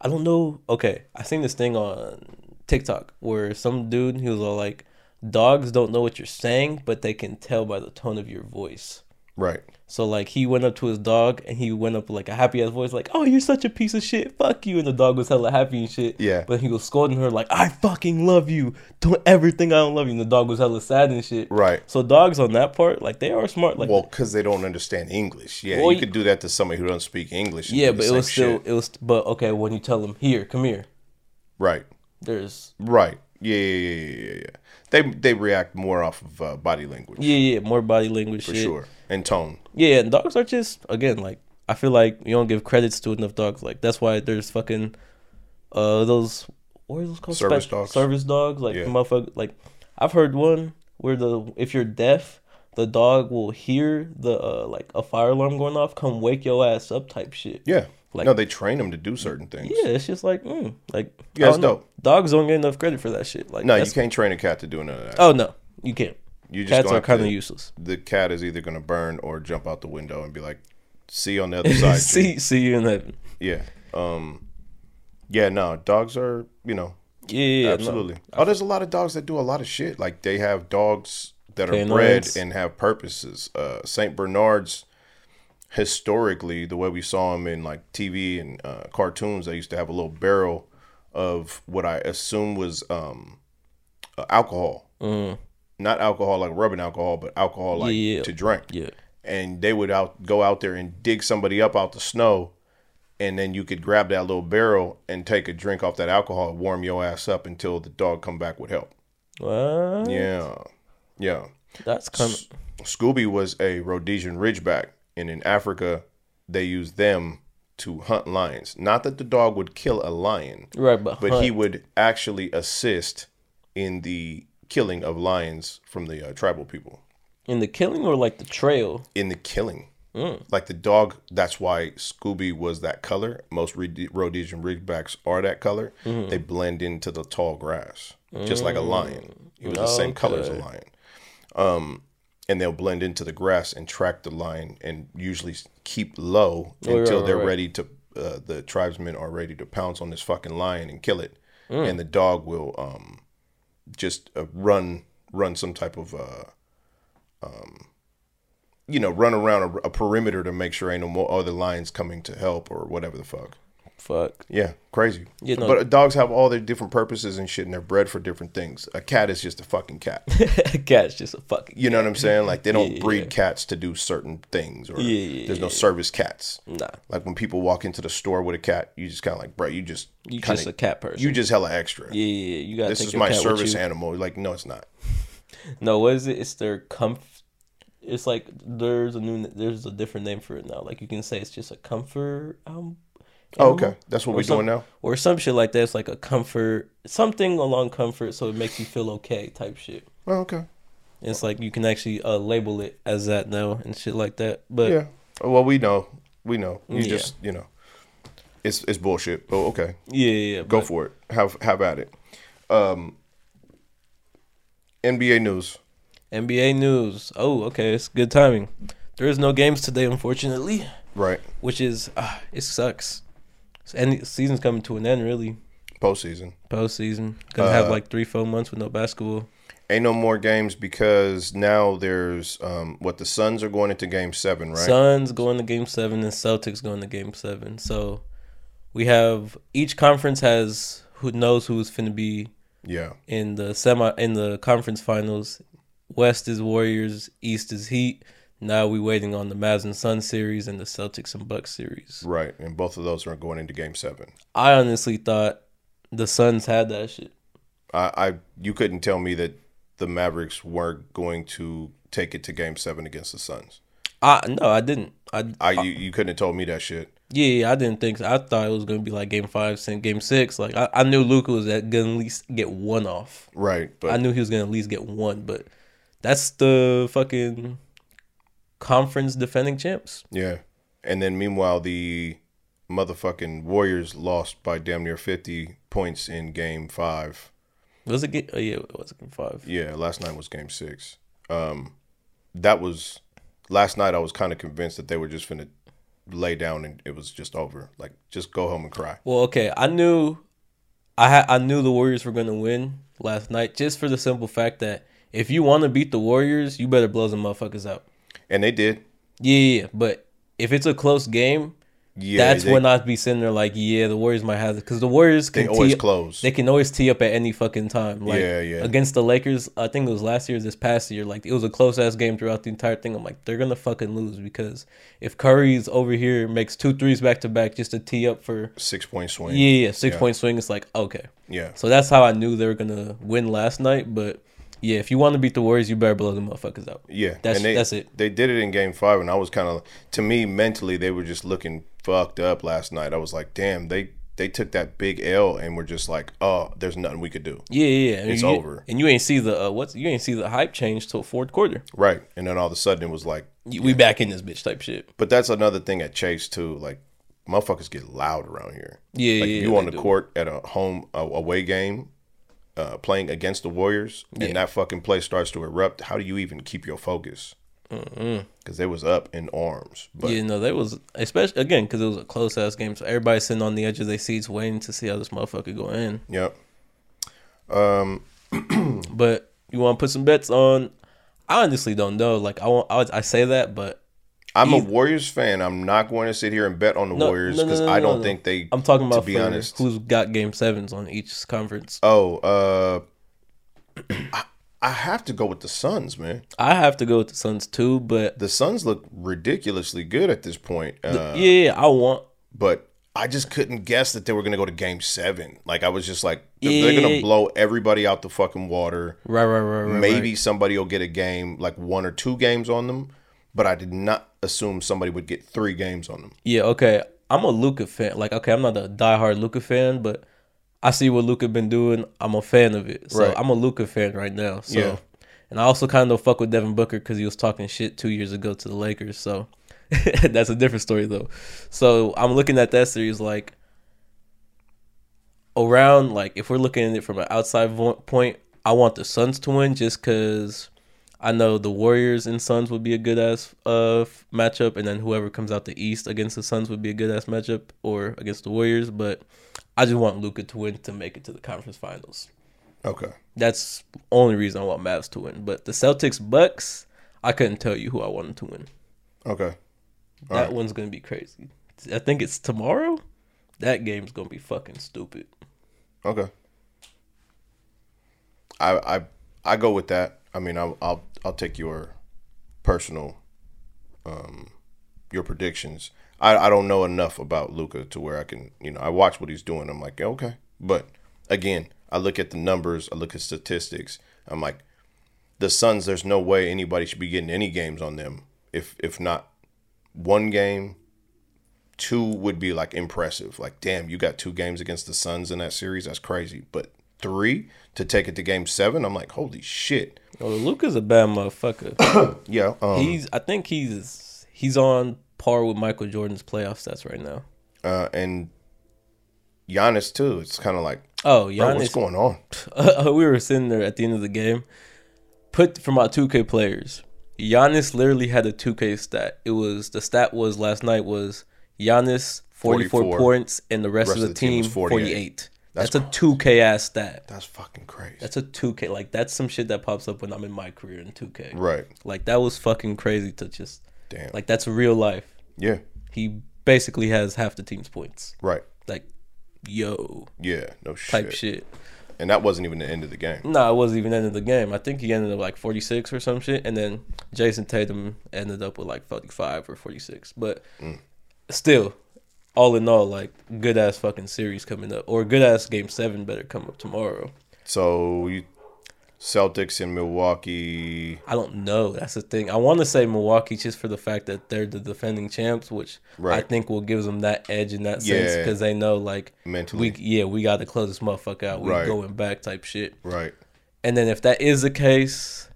I don't know. Okay, I seen this thing on TikTok where some dude he was all like, "Dogs don't know what you're saying, but they can tell by the tone of your voice." right. So like he went up to his dog and he went up with like a happy ass voice, like, "Oh, you're such a piece of shit, fuck you," and the dog was hella happy and shit. Yeah. But he was scolding her like, "I fucking love you. Don't ever think I don't love you." And the dog was hella sad and shit. Right. So dogs on that part, like they are smart. Like Well, because they don't understand English. Yeah, Well, you could do that to somebody who doesn't speak English. yeah, but it was still shit. it was. But okay, when you tell them here, come here, right. there's Right. Yeah, yeah, yeah, yeah, yeah, yeah. They they react more off of uh, body language yeah, yeah, more body language for shit. sure and tone. Yeah, and dogs are just again like I feel like you don't give credits to enough dogs. Like that's why there's fucking uh those what are those called? Service Spe- dogs. Service dogs. Like Yeah. motherfucker. Like I've heard one where the if you're deaf, the dog will hear the uh, like a fire alarm going off, come wake your ass up type shit. Yeah. Like- no, they train them to do certain things. Yeah, it's just like mm, like Yeah, it's dope. Dogs don't get enough credit for that shit. Like No, you that's- can't train a cat to do none of that. Oh no, you can't. you just Cats gonna are have kind of to- useless. The cat is either gonna burn or jump out the window and be like, See you on the other side. [LAUGHS] G. see see you in heaven. Yeah. Um. Yeah. No. Dogs are. You know. Yeah, yeah, yeah, no. Absolutely. Oh, there's a lot of dogs that do a lot of shit. Like they have dogs that are Canines. bred and have purposes. Uh, Saint Bernards, historically, the way we saw them in like TV and uh, cartoons, they used to have a little barrel of what I assume was um, uh, alcohol. Not alcohol like rubbing alcohol, but alcohol like Yeah, yeah. to drink. Yeah. And they would out go out there and dig somebody up out the snow, and then you could grab that little barrel and take a drink off that alcohol, warm your ass up until the dog come back with help. What? Yeah, yeah. That's kind of Scooby was a Rhodesian Ridgeback, and in Africa, they use them to hunt lions. Not that the dog would kill a lion, right, but, but he would actually assist in the killing of lions from the uh, tribal people. in the killing or like the trail. In the killing, Mm. like the dog. That's why Scooby was that color. Most Rhodesian Ridgebacks are that color. Mm-hmm. They blend into the tall grass, just like a lion. He was the same color as a lion. Um, and they'll blend into the grass and track the lion, and usually keep low Right, until right, they're right. ready to. Uh, the tribesmen are ready to pounce on this fucking lion and kill it, Mm. and the dog will um, just uh, run run some type of uh, um, you know, run around a, a perimeter to make sure ain't no more other lions coming to help or whatever the fuck. Fuck. Yeah, crazy. You know- but dogs have all their different purposes and shit, and they're bred for different things. A cat is just a fucking cat. [LAUGHS] A cat's just a fucking. You know what I'm saying? Like they don't Yeah, breed yeah. cats to do certain things, or Yeah, there's no service cats. Nah, Like when people walk into the store with a cat, you just kind of like, bro, you just you kinda, just a cat person. you just hella extra. yeah, yeah, yeah. You gotta this is my service animal. Like, no, it's not. [LAUGHS] No, what is it? It's their comfort. It's like there's a new. There's a different name for it now. Like you can say it's just a comfort. Um, Oh, okay, that's what we're some- doing now. or some shit like that. It's like a comfort, something along comfort, so it makes you feel okay type shit. Oh, okay. It's like you can actually uh, label it as that now and shit like that. But Yeah. Well, we know. We know. You Yeah. just, you know, it's it's bullshit. Oh, okay. yeah, yeah, yeah. Go but- for it. Have have at it. Um NBA news. NBA news. Oh, okay, it's good timing. There is no games today, unfortunately, Right. which is ah, it sucks. Any season's coming to an end, really. Postseason. Postseason gonna have Uh, like three, four months with no basketball. Ain't no more games because now there's um what the Suns are going into game seven, right? Suns going to Game Seven and Celtics going to Game Seven. So we have each conference has who knows who's finna be yeah. in the semi in the conference finals. West is Warriors, East is Heat. Now we waiting on the Mavs and Sun series and the Celtics and Bucks series. Right. And both of those are going into game seven. I honestly thought the Suns had that shit. I, I you couldn't tell me that the Mavericks weren't going to take it to game seven against the Suns. I no, I didn't. I, I you, you couldn't have told me that shit. yeah, I didn't think. So. I thought it was gonna be like Game Five, and Game Six. Like I, I knew Luka was at gonna at least get one off. Right. But I knew he was gonna at least get one, but that's the fucking conference defending champs. Yeah. And then meanwhile, the motherfucking Warriors lost by damn near 50 points in game five. Was it? Get, oh yeah, it was Game Five. Yeah, last night was game six. Um, that was last night. I was kind of convinced that they were just gonna lay down and it was just over. Like, just go home and cry. Well, okay, I knew, I had I knew the Warriors were gonna win last night, just for the simple fact that if you want to beat the Warriors, you better blow some motherfuckers out. And they did. Yeah, yeah, yeah, but if it's a close game, Yeah, that's they, when I'd be sitting there like, yeah, the Warriors might have it because the Warriors can always tee, close. they can always tee up at any fucking time. Like, Yeah, yeah. Against the Lakers, I think it was last year, or this past year. Like it was a close ass game throughout the entire thing. I'm like, they're gonna fucking lose because if Curry's over here makes two threes back to back just to tee up for Six point swing. yeah, yeah six Yeah. point swing, it's like okay. Yeah. So that's how I knew they were gonna win last night. But yeah, if you want to beat the Warriors, you better blow the motherfuckers out. Yeah, That's- they, that's it. They did it in Game Five, and I was kind of, to me, mentally, they were just looking fucked up last night. I was like, damn, they they took that big L, and were just like, oh, there's nothing we could do. Yeah, yeah, yeah. It's you, over. And you ain't see the uh, what's you ain't see the hype change till fourth quarter. Right, and then all of a sudden it was like, We back in this bitch type shit. but that's another thing at Chase too. Like, motherfuckers get loud around here. Yeah, like yeah, you on the do. court at a home a away game, uh, playing against the Warriors, Yeah. and that fucking play starts to erupt. How do you even keep your focus? because they was up in arms. But yeah, no, that was especially again because it was a close ass game, so everybody's sitting on the edge of their seats waiting to see how this motherfucker go in. yep. Um, [CLEARS THROAT] But you want to put some bets on? I honestly don't know. Like I want, I, I say that, but I'm a Warriors fan. I'm not going to sit here and bet on the No, Warriors no, no, because no, I don't think they. I'm talking about to be for honest. who's got game sevens on each conference. Oh, uh, I, I have to go with the Suns, man. I have to go with the Suns too, but The Suns look ridiculously good at this point. Uh, yeah, yeah, I want. but I just couldn't guess that they were going to go to Game Seven. Like I was just like, they're, they're going to blow everybody out the fucking water. Right, right, right, right. Maybe right. somebody will get a game, like one or two games on them. But I did not assume somebody would get three games on them. Yeah, okay. I'm a Luka fan. Like, okay, I'm not a diehard Luka fan, but I see what Luka been doing. I'm a fan of it. So Right. I'm a Luka fan right now. So, Yeah. and I also kind of fuck with Devin Booker because he was talking shit two years ago to the Lakers. So [LAUGHS] that's a different story though. So I'm looking at that series like around like if we're looking at it from an outside vo- point, I want the Suns to win just because I know the Warriors and Suns would be a good ass uh matchup, and then whoever comes out the East against the Suns would be a good ass matchup, or against the Warriors. But I just want Luka to win to make it to the conference finals. Okay. That's only reason I want Mavs to win. But the Celtics Bucks, I couldn't tell you who I wanted to win. Okay. that one's gonna be crazy. I think it's tomorrow. That game's gonna be fucking stupid. Okay. I I I go with that. I mean, I'll I'll I'll take your personal, um, your predictions. I I don't know enough about Luka to where I can you know I watch what he's doing. I'm like okay, but again, I look at the numbers. I look at statistics. I'm like, the Suns. There's no way anybody should be getting any games on them. If if not one game, two would be like impressive. Like, damn, you got two games against the Suns in that series. That's crazy. But three to take it to game seven, I'm like, holy shit. Oh, Luka's a bad motherfucker. [COUGHS] Yeah. Um, he's I think he's he's on par with Michael Jordan's playoff stats right now. uh, and Giannis too. It's kind of like, Oh, bro, what's Giannis. going on? [LAUGHS] we were sitting there at the end of the game. Put from our 2K players, Giannis literally had a 2K stat. It was the stat was last night was Giannis 44, 44. points and the rest, of the, team, was 48. 48. That's, a 2K ass stat. That's fucking crazy. That's a 2K. Like that's some shit that pops up when I'm in my career in 2K. right. Like that was fucking crazy to just Damn. like that's real life. yeah. He basically has half the team's points. Right. Like yo Yeah. No shit. type shit. And that wasn't even the end of the game. No, it wasn't even the end of the game. I think he ended up like 46 or some shit, and then Jayson Tatum ended up with like 45 or 46. But mm. still, all in all, like good ass fucking series coming up, or good ass game seven better come up tomorrow. So you, Celtics in Milwaukee. I don't know. That's the thing. I want to say Milwaukee just for the fact that they're the defending champs, which I think will give them that edge in that sense Yeah. because they know like Mentally. we yeah we got to close this motherfucker out. We Right. going back type shit. Right. And then if that is the case,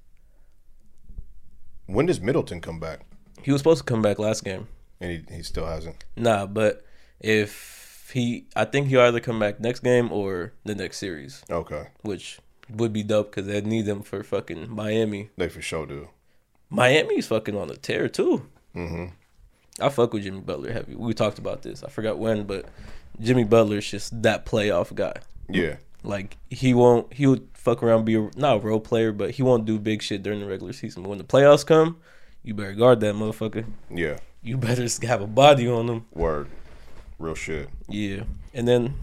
When does Middleton come back? he was supposed to come back last game. And he, he still hasn't. Nah, but if he, I think he'll either come back next game or the next series, Okay. which would be dope because they need them for fucking Miami. They for sure do. Miami's fucking on a tear too. Mm-hmm. I fuck with Jimmy Butler heavy. We talked about this. I forgot when, but Jimmy Butler's just that playoff guy. Yeah. Like he won't, he would fuck around, be a, not a role player, but he won't do big shit during the regular season. But when the playoffs come, you better guard that motherfucker. Yeah. You better have a body on him. Word. Real shit. Yeah, and then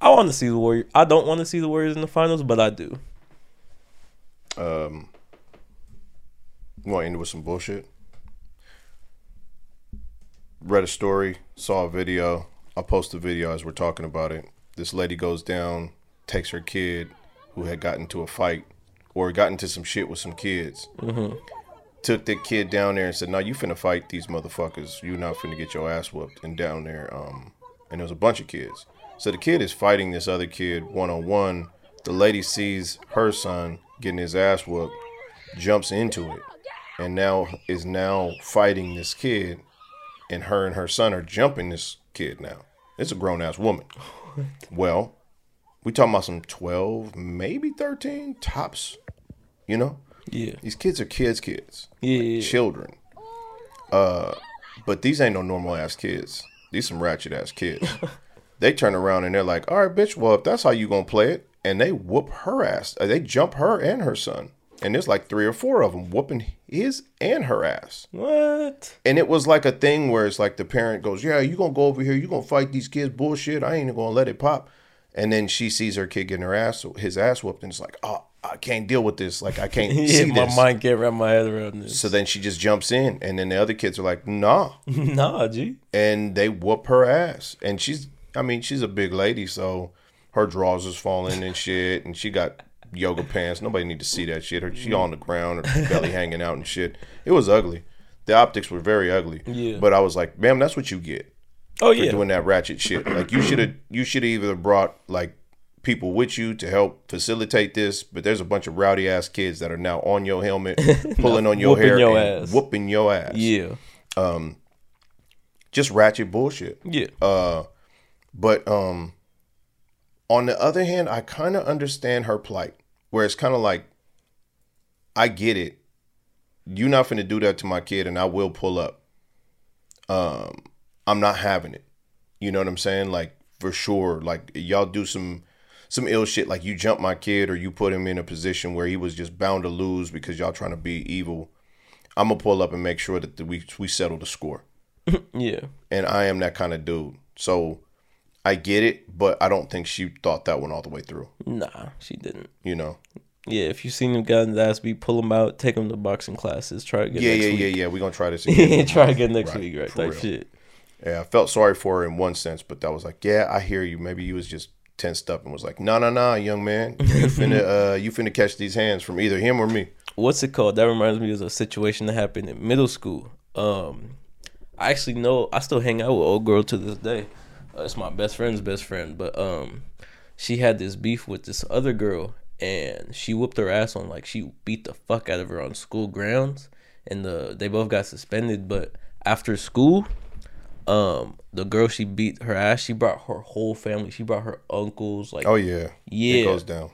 I want to see the Warriors. I don't want to see the Warriors in the finals, but I do. Um, you want to end with some bullshit? Read a story, saw a video. I'll post the video as we're talking about it. This lady goes down, takes her kid who had gotten into a fight or got into some shit with some kids. Took the kid down there and said, "No, you finna fight these motherfuckers. You not finna get your ass whooped." And down there, um, and there was a bunch of kids. So the kid is fighting this other kid one on one. The lady sees her son getting his ass whooped, jumps into it, and now is now fighting this kid. And her and her son are jumping this kid now. It's a grown ass woman. [LAUGHS] Well, we talking about some twelve, maybe thirteen tops. You know, Yeah. These kids are kids, kids, Yeah. yeah. children. Uh, but these ain't no normal ass kids. These some ratchet ass kids. they turn around and they're like, "All right, bitch. Well, if that's how you gonna play it," and they whoop her ass. Uh, They jump her and her son, and there's like three or four of them whooping his and her ass. What? And it was like a thing where it's like the parent goes, "Yeah, you gonna go over here? You gonna fight these kids? Bullshit! I ain't gonna let it pop." And then she sees her kid getting her ass, his ass whooped, and it's like, "Oh, I can't deal with this. Like I can't [LAUGHS] Yeah, see my this." mind can't wrap my head around this. So then she just jumps in, and then the other kids are like, "Nah," [LAUGHS] nah, G. and they whoop her ass. And she's, I mean, she's a big lady, so her drawers is falling and shit, and she got yoga pants. Nobody need to see that shit. Her, she on the ground, her belly hanging out and shit. It was ugly. The optics were very ugly. Yeah. But I was like, "Ma'am, that's what you get Oh for yeah. doing that ratchet shit. Like you should have, you should have either brought like." People with you to help facilitate this, but there's a bunch of rowdy ass kids that are now on your helmet, [LAUGHS] pulling on your hair, your and ass. whooping your ass Yeah. just ratchet bullshit. Yeah. Uh, but um, on the other hand, I kind of understand her plight, where it's kind of like, I get it. You're not finna do that to my kid, and I will pull up. Um, I'm not having it. You know what I'm saying? Like for sure. Like y'all do some some ill shit. Like you jump my kid, or you put him in a position where he was just bound to lose because y'all trying to be evil. I'm gonna pull up and make sure that the, we we settle the score [LAUGHS] yeah. and I am that kind of dude. So I get it, but I don't think she thought that one all the way through. Nah, she didn't. You know? Yeah, if you seen him guy in the ass beat, pull him out, take him to boxing classes, try again Yeah, next yeah, week. yeah, yeah. We're gonna try this [LAUGHS] again. try again next Right, week, right? Type real. shit. Yeah, I felt sorry for her in one sense, but that was like, yeah, I hear you. Maybe he was just tensed up and was like, no, no, no, young man, you [LAUGHS] finna, uh, you finna catch these hands from either him or me. What's it called? That reminds me of a situation that happened in middle school. Um, I actually know I still hang out with old girl to this day. Uh, it's my best friend's best friend, but um, she had this beef with this other girl, and she whooped her ass on like she beat the fuck out of her on school grounds, and the they both got suspended. But after school, um, the girl she beat her ass, she brought her whole family. She brought her uncles, like Oh yeah, Yeah. it goes down.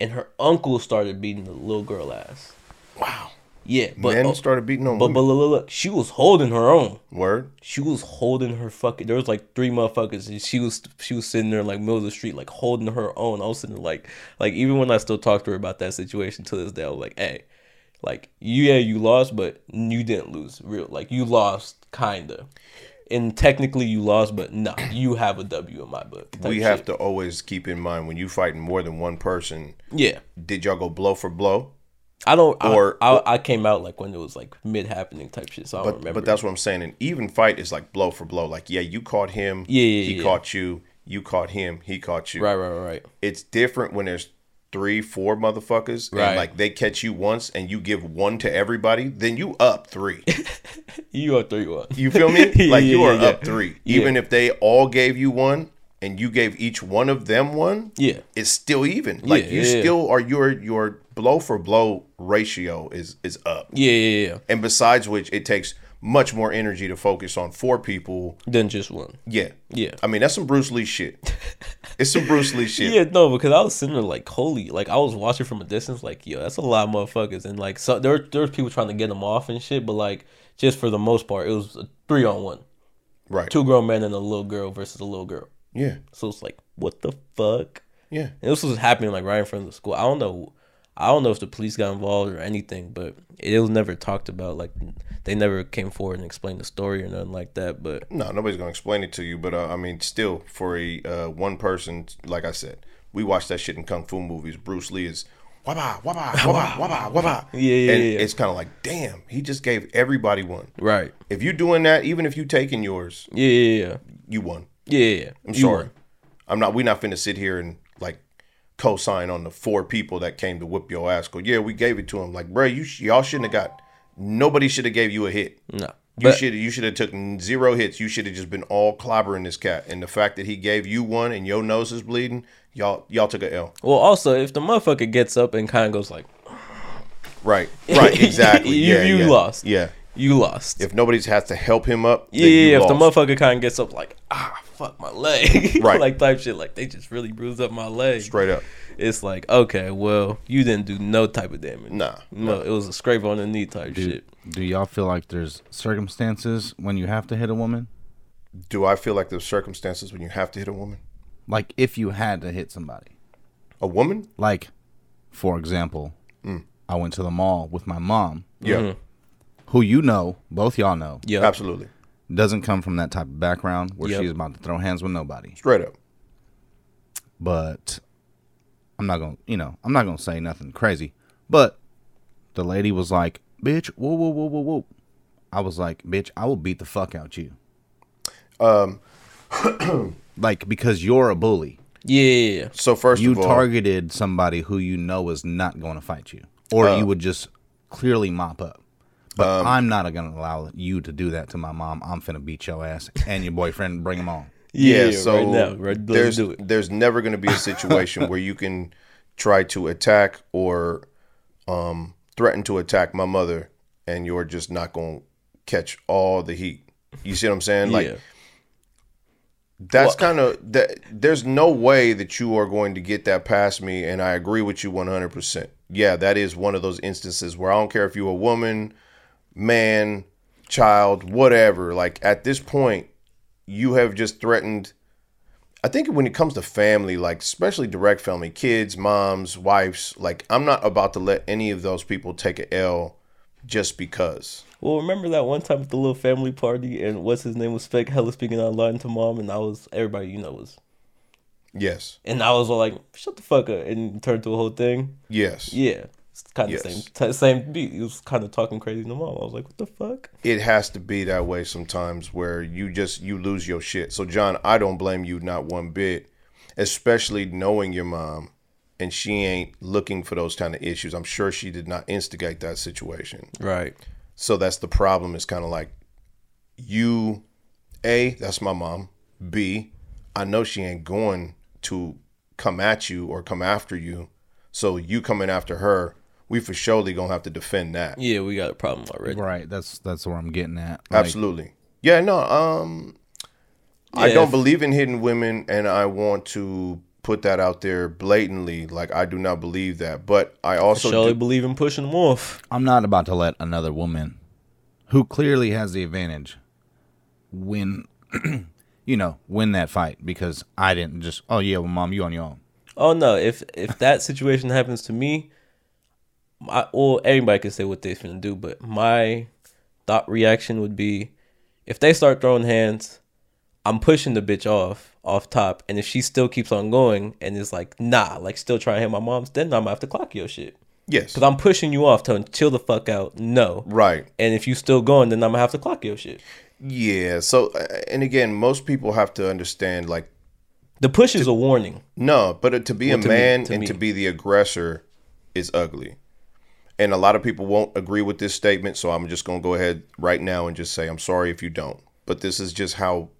and her uncle started beating the little girl ass. Wow, Yeah, but men uh, started beating on but but look, look, look, she was holding her own. Word. She was holding her fucking. There was like three motherfuckers, and she was she was sitting there like middle of the street, like holding her own. I was sitting there like like even when I still talk to her about that situation to this day, I was like, hey, like yeah, you lost, but you didn't lose. Real like you lost, kinda. And technically you lost, but nah, you have a W in my book. We have shit. to always keep in mind when you fighting more than one person. Yeah, Did y'all go blow for blow? I don't. Or- I, I, I came out like when it was like mid happening type shit, so I don't But remember. but that's what I'm saying. An even fight is like blow for blow. Like yeah, you caught him. Yeah, yeah, He yeah. caught you. You caught him. He caught you. right, right, right. It's different when there's three, four motherfuckers, Right. and like they catch you once, and you give one to everybody. Then you up three. [LAUGHS] You are three one. You feel me? [LAUGHS] Like you are yeah, up three. Yeah. Even if they all gave you one, and you gave each one of them one, Yeah. it's still even. Like Yeah, you yeah, yeah. still are your your blow for blow ratio is is up. Yeah, yeah, yeah. And besides which, it takes much more energy to focus on four people. than just one. Yeah. Yeah. I mean, that's some Bruce Lee shit. [LAUGHS] it's some Bruce Lee shit. Yeah, no, because I was sitting there like, holy, like I was watching from a distance, like, yo, that's a lot of motherfuckers, and like, so there, there was people trying to get them off and shit, but like, just for the most part, it was a three on one, Right. two grown men and a little girl versus a little girl. Yeah. So it's like, what the fuck? Yeah. And this was happening like right in front of the school. I don't know. I don't know if the police got involved or anything, but it was never talked about. Like they never came forward and explained the story or nothing like that. But No, nobody's gonna explain it to you. But uh, I mean, still, for a uh, one person, like I said, we watched that shit in kung fu movies. Bruce Lee is waba waba [LAUGHS] waba waba waba. [LAUGHS] Yeah, yeah, and yeah. it's kind of like, damn, he just gave everybody one. right, If you're doing that, even if you taking yours, yeah, yeah, yeah, you won. yeah. yeah, yeah. I'm You sorry. won. I'm not. We're not finna sit here and co-sign on the four people that came to whip your ass. Go, yeah, we gave it to him. Like, bro, you y'all shouldn't have got. Nobody should have gave you a hit. No, You should you should have took zero hits. You should have just been all clobbering this cat. And the fact that he gave you one and your nose is bleeding, y'all y'all took a L. well, also if the motherfucker gets up and kind of goes like, [SIGHS] Right. Right. Exactly. [LAUGHS] You- yeah. you yeah. lost. Yeah. you lost. If nobody's has to help him up, yeah, yeah, if the motherfucker kind of gets up like, ah, fuck my leg, [LAUGHS] Right. like type shit. Like they just really bruised up my leg. Straight up. It's like okay, well, you didn't do no type of damage. Nah. No, it was a scrape on the knee type Do, shit. do y'all feel like there's circumstances when you have to hit a woman? Do I feel like there's circumstances when you have to hit a woman? Like if you had to hit somebody. A woman? Like, for example, mm. I went to the mall with my mom, Yeah. Mm-hmm. who you know, both y'all know, Yeah, Absolutely. Doesn't come from that type of background where Yep. she's about to throw hands with nobody. Straight up. But I'm not gonna, you know, I'm not gonna say nothing crazy. But the lady was like, "Bitch, whoa, whoa, whoa, whoa, whoa." I was like, "Bitch, I will beat the fuck out you." Um, [CLEARS THROAT] like because you're a bully. yeah, so first you of all, targeted somebody who you know is not going to fight you, or Uh, you would just clearly mop up. But Um, I'm not going to allow you to do that to my mom. I'm finna beat your ass and your boyfriend. Bring them on. [LAUGHS] yeah, yeah. so right now, right, there's do it. there's never going to be a situation [LAUGHS] where you can try to attack or um, threaten to attack my mother, and you're just not going to catch all the heat. You see what I'm saying? Like yeah, that's kind of that. There's no way that you are going to get that past me, and I agree with you 100. percent Yeah, that is one of those instances where I don't care if you're a woman, man, child, whatever. Like at this point, you have just threatened. I think when it comes to family, like especially direct family, kids, moms, wives, like I'm not about to let any of those people take a L just because. Well, remember that one time at the little family party, and what's his name was fake hella speaking online to mom, and I was everybody you know was, Yes. and I was all like, "Shut the fuck up," and turned to a whole thing. Yes. Yeah, it's kind of Yes. same t- same beat. He was kind of talking crazy to mom. I was like, "What the fuck?" it has to be that way sometimes where you just you lose your shit. So John, I don't blame you not one bit, especially knowing your mom and she ain't looking for those kind of issues. I'm sure she did not instigate that situation. Right. So that's the problem is kind of like you A, that's my mom. B, I know she ain't going to come at you or come after you. So you coming after her, we for surely gonna have to defend that. Yeah, we got a problem already. Right. That's that's where I'm getting at. Like, Absolutely. Yeah, no, um I don't if- believe in hidden women and I want to put that out there blatantly. Like I do not believe that. But I also Surely do, believe in pushing them off. I'm not about to let another woman, who clearly has the advantage, win. [CLEARS THROAT] you know, win that fight because I didn't just. Oh yeah, well, mom, you on your own. Oh no! If if that situation happens to me, my well, everybody can say what they're finna do, but my thought reaction would be, if they start throwing hands, I'm pushing the bitch off off top, and if she still keeps on going and is like, nah, like still trying to hit my mom's, then I'm gonna have to clock your shit yes. because I'm pushing you off, telling chill the fuck out, no. Right. And if you still going, then I'm gonna have to clock your shit. Yeah. So uh, and again, most people have to understand like The push is a warning. No, but to be Well, a to me- man to and me. to be the aggressor is ugly. And a lot of people won't agree with this statement, so I'm just going to go ahead right now and just say I'm sorry if you don't. But this is just how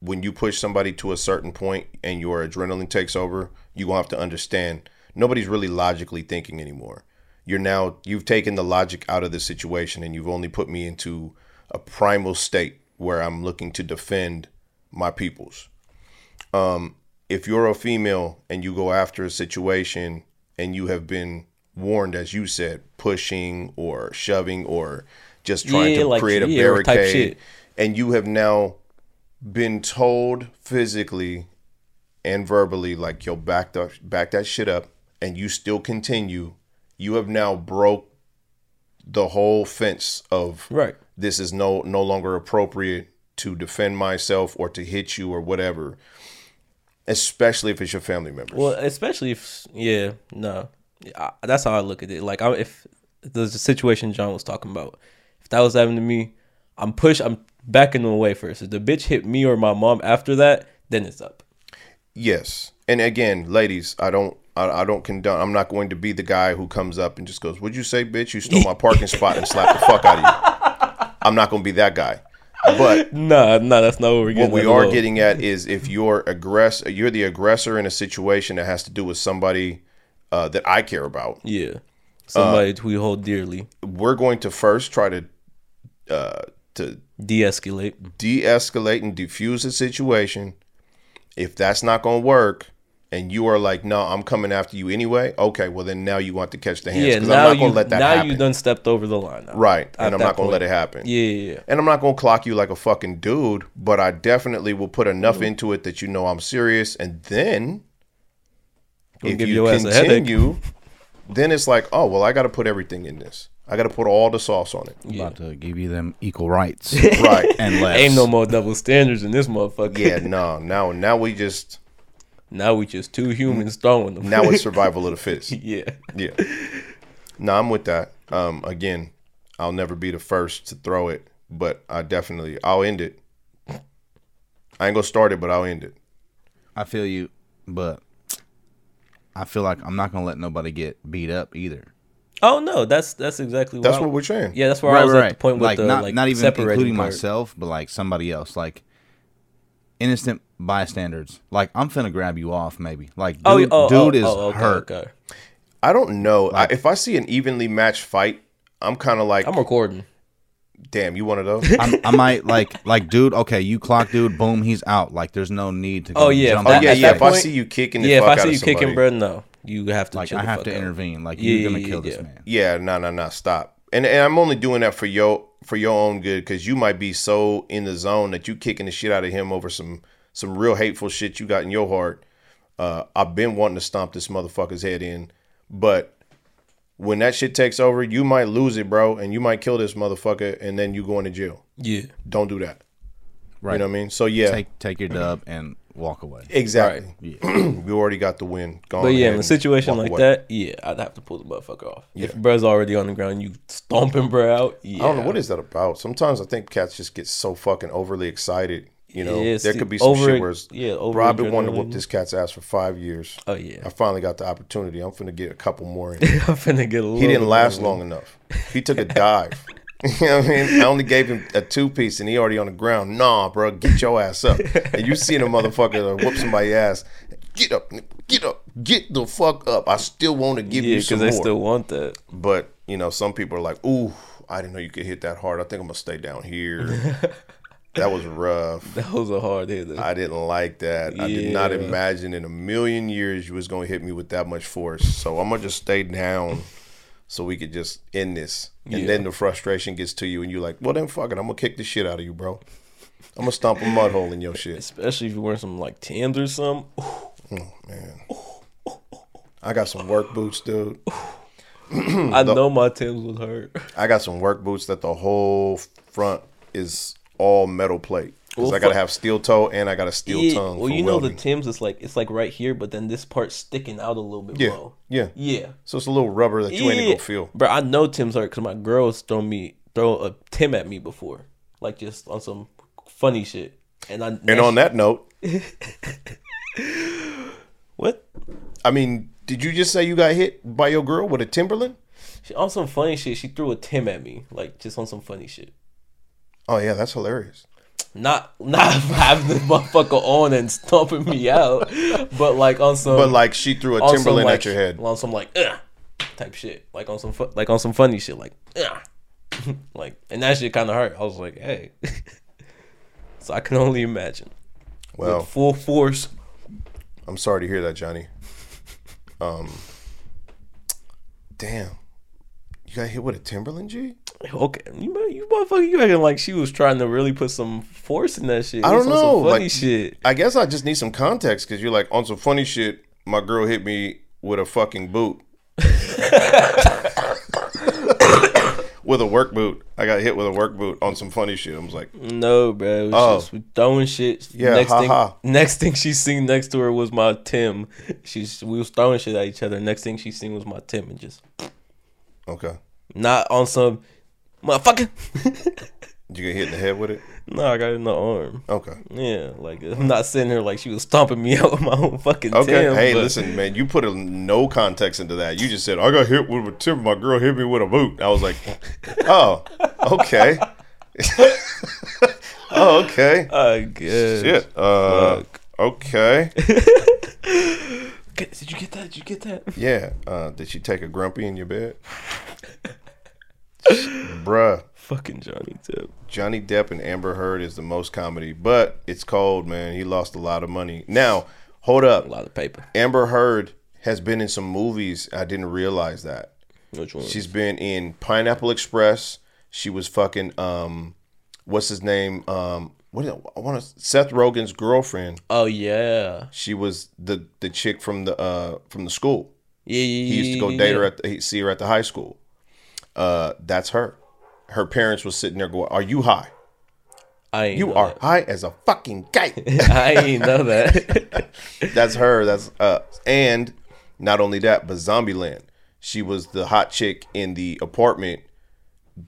when you push somebody to a certain point and your adrenaline takes over, you to have to understand nobody's really logically thinking anymore. You're now you've taken the logic out of the situation and you've only put me into a primal state where I'm looking to defend my peoples Um, if you're a female and you go after a situation and you have been warned, as you said, pushing or shoving or just trying Yeah, to like, create a yeah, barricade, and you have now been told physically and verbally, like, yo, back that, back that shit up, and you still continue, you have now broke the whole fence of Right. this is no no longer appropriate to defend myself or to hit you or whatever especially if it's your family members. Well, especially if yeah, no, I, that's how I look at it. Like, I, if the situation John was talking about, if that was happening to me, I'm push, I'm backing away first. If the bitch hit me or my mom after that, then it's up. yes and again ladies i don't I, I don't condone i'm not going to be the guy who comes up and just goes would you say bitch you stole my parking spot and slap the fuck out of you [LAUGHS] i'm not going to be that guy but Nah, nah, that's not what we're getting. what we are getting at is if you're aggress you're the aggressor in a situation that has to do with somebody uh, that i care about yeah, somebody who we hold dearly, we're going to first try to uh, to de-escalate. de-escalate and defuse the situation If that's not gonna work, and you are like, no, I'm coming after you anyway. Okay, well then now you want to catch the hands Yeah, because now I'm not you gonna let that now happen. you done stepped over the line. now. right, and I'm not gonna let it happen. Yeah, yeah, yeah. And I'm not gonna clock you like a fucking dude, but I definitely will put enough Mm-hmm. into it that you know I'm serious. And then Gonna if give you your ass a headache. continue, then it's like, oh well, I got to put everything in this. I got to put all the sauce on it. Yeah. About to give you them equal rights [LAUGHS] Right. and less. Ain't no more double standards in this motherfucker. yeah, no. Now, now we just now we just two humans throwing them. now it's [LAUGHS] survival of the fittest. yeah. Yeah. No, I'm with that. Um, again, I'll never be the first to throw it, but I definitely I'll end it. I ain't gonna start it, but I'll end it. I feel you, but I feel like I'm not gonna let nobody get beat up either. Oh no, that's that's exactly That's why- what we're saying. Yeah, that's where I was at the point with like the not like not even separating including part. myself, but like somebody else, like innocent bystanders. Like I'm finna grab you off, maybe. Like oh, dude, Oh, oh, dude oh, is oh, okay, hurt. Okay. I don't know. I, if I see an evenly matched fight, I'm kind of like, I'm recording. Damn, you one of those? I'm, I might like like dude. Okay, you clock dude. Boom, he's out. Like there's no need to. Go Oh, yeah, jump oh yeah, yeah. that If I see you kicking, the Yeah, if I see of you kicking, somebody- bro, no, you have to. Like chill I the have fuck to out. intervene. Like Yeah, you're gonna kill yeah. this man. Yeah, no, no, no, stop. And and I'm only doing that for your for your own good because you might be so in the zone that you kicking the shit out of him over some some real hateful shit you got in your heart. Uh, I've been wanting to stomp this motherfucker's head in, but when that shit takes over, you might lose it, bro, and you might kill this motherfucker, and then you going to jail. Yeah. Don't do that. Right. You know what I mean? So yeah, Take take your dub and walk away. exactly. Yeah. [CLEARS THROAT] we already got the win. Go But yeah, in a situation like away. that, yeah, I'd have to pull the motherfucker off. If bro's already on the ground, you stomping bro out. Yeah. I don't know what is that about. Sometimes I think cats just get so fucking overly excited. You know, it's there could be some over- shit where it's, yeah, over bro, I've been wanting to whoop this cat's ass for five years. Oh yeah. I finally got the opportunity. I'm finna get a couple more. In. [LAUGHS] I'm finna get a little. He didn't last more. long enough. He took a dive. [LAUGHS] you know what I mean? I only gave him a two piece and he already on the ground. Nah, bro, get your ass up. And you seen a motherfucker whoop somebody's ass. Get up, get up, get the fuck up. I still want to give Yeah, you some because they more. still want that. But you know, some people are like, "Ooh, I didn't know you could hit that hard. I think I'm gonna stay down here." [LAUGHS] that was rough. [LAUGHS] That was a hard hit. I didn't like that. I did not imagine in a million years you was gonna hit me with that much force. So I'm gonna just stay down, so we could just end this. And Yeah. then the frustration gets to you, and you're like, "Well, then fuck it. I'm gonna kick the shit out of you, bro. I'm gonna stomp a mud hole in your shit." Especially if you're wearing some like Tims or something. Oh man, I got some work boots, dude. I [CLEARS THROAT] know my Tim's was hurt. I got some work boots that the whole front is all metal plate. Because Well, I gotta have steel toe and I got a steel Yeah, tongue. well, you know welding. the Timbs is like it's like right here, but then this part's sticking out a little bit. Yeah, Bro. yeah. Yeah. So it's a little rubber that you ain't gonna feel. Bro, I know Tim's hurt because my girls throw me throw a Tim at me before, like just on some funny shit. And I And on that note, [LAUGHS] what I mean, did you just say you got hit by your girl with a Timberland? she, on some funny shit, she threw a Tim at me, like just on some funny shit. Oh yeah, that's hilarious. Not not [LAUGHS] having the motherfucker on and stomping me out, but like on some But like she threw a some, Timberland like, at your head. on some like Ugh, type shit, like on some fu- like on some funny shit, like Ugh. [LAUGHS] like and that shit kind of hurt. I was like, hey, [LAUGHS] so I can only imagine. Well, With full force. I'm sorry to hear that, Johnny. Um, damn, you got hit with a Timberland, G? Okay, you you motherfucker, you acting like she was trying to really put some force in that shit. I don't know, funny like- shit. I guess I just need some context because you're like on some funny shit. My girl hit me with a fucking boot. [LAUGHS] with a work boot. I got hit with a work boot on some funny shit. I was like, No, bro. It was Oh. just throwing shit. Yeah, Next ha thing, ha. next thing she seen next to her was my Tim. She's we was throwing shit at each other. Next thing she seen was my Tim, and just okay. not on some motherfucker. Did [LAUGHS] you get hit in the head with it? no, I got it in the arm. Okay. Yeah, like I'm not sitting here like she was stomping me [LAUGHS] out with my own fucking Okay. Tim. hey, but- listen, man. You put a, no context into that. You just said I got hit with a timber. My girl hit me with a boot. I was like, [LAUGHS] oh, okay. oh, okay. I guess. Shit. Uh, okay. Did you get that? Did you get that? Yeah. Uh, did she take a grumpy in your bed? Bruh, Fucking Johnny Depp. Johnny Depp and Amber Heard is the most comedy, but it's cold, man. He lost a lot of money. Now, hold up. A lot of paper. Amber Heard has been in some movies. I didn't realize that. Which one? She's been in Pineapple Express. She was fucking um, what's his name? Um, what is it? I want to Seth Rogen's girlfriend. oh yeah. She was the the chick from the uh from the school. Yeah, yeah, He used to go date yeah. her at the, see her at the high school. Uh, that's her. Her parents was sitting there going, "Are you high? I ain't You are high as a fucking kite." [LAUGHS] I ain't know that. [LAUGHS] that's her. That's uh, and not only that, but Zombieland. She was the hot chick in the apartment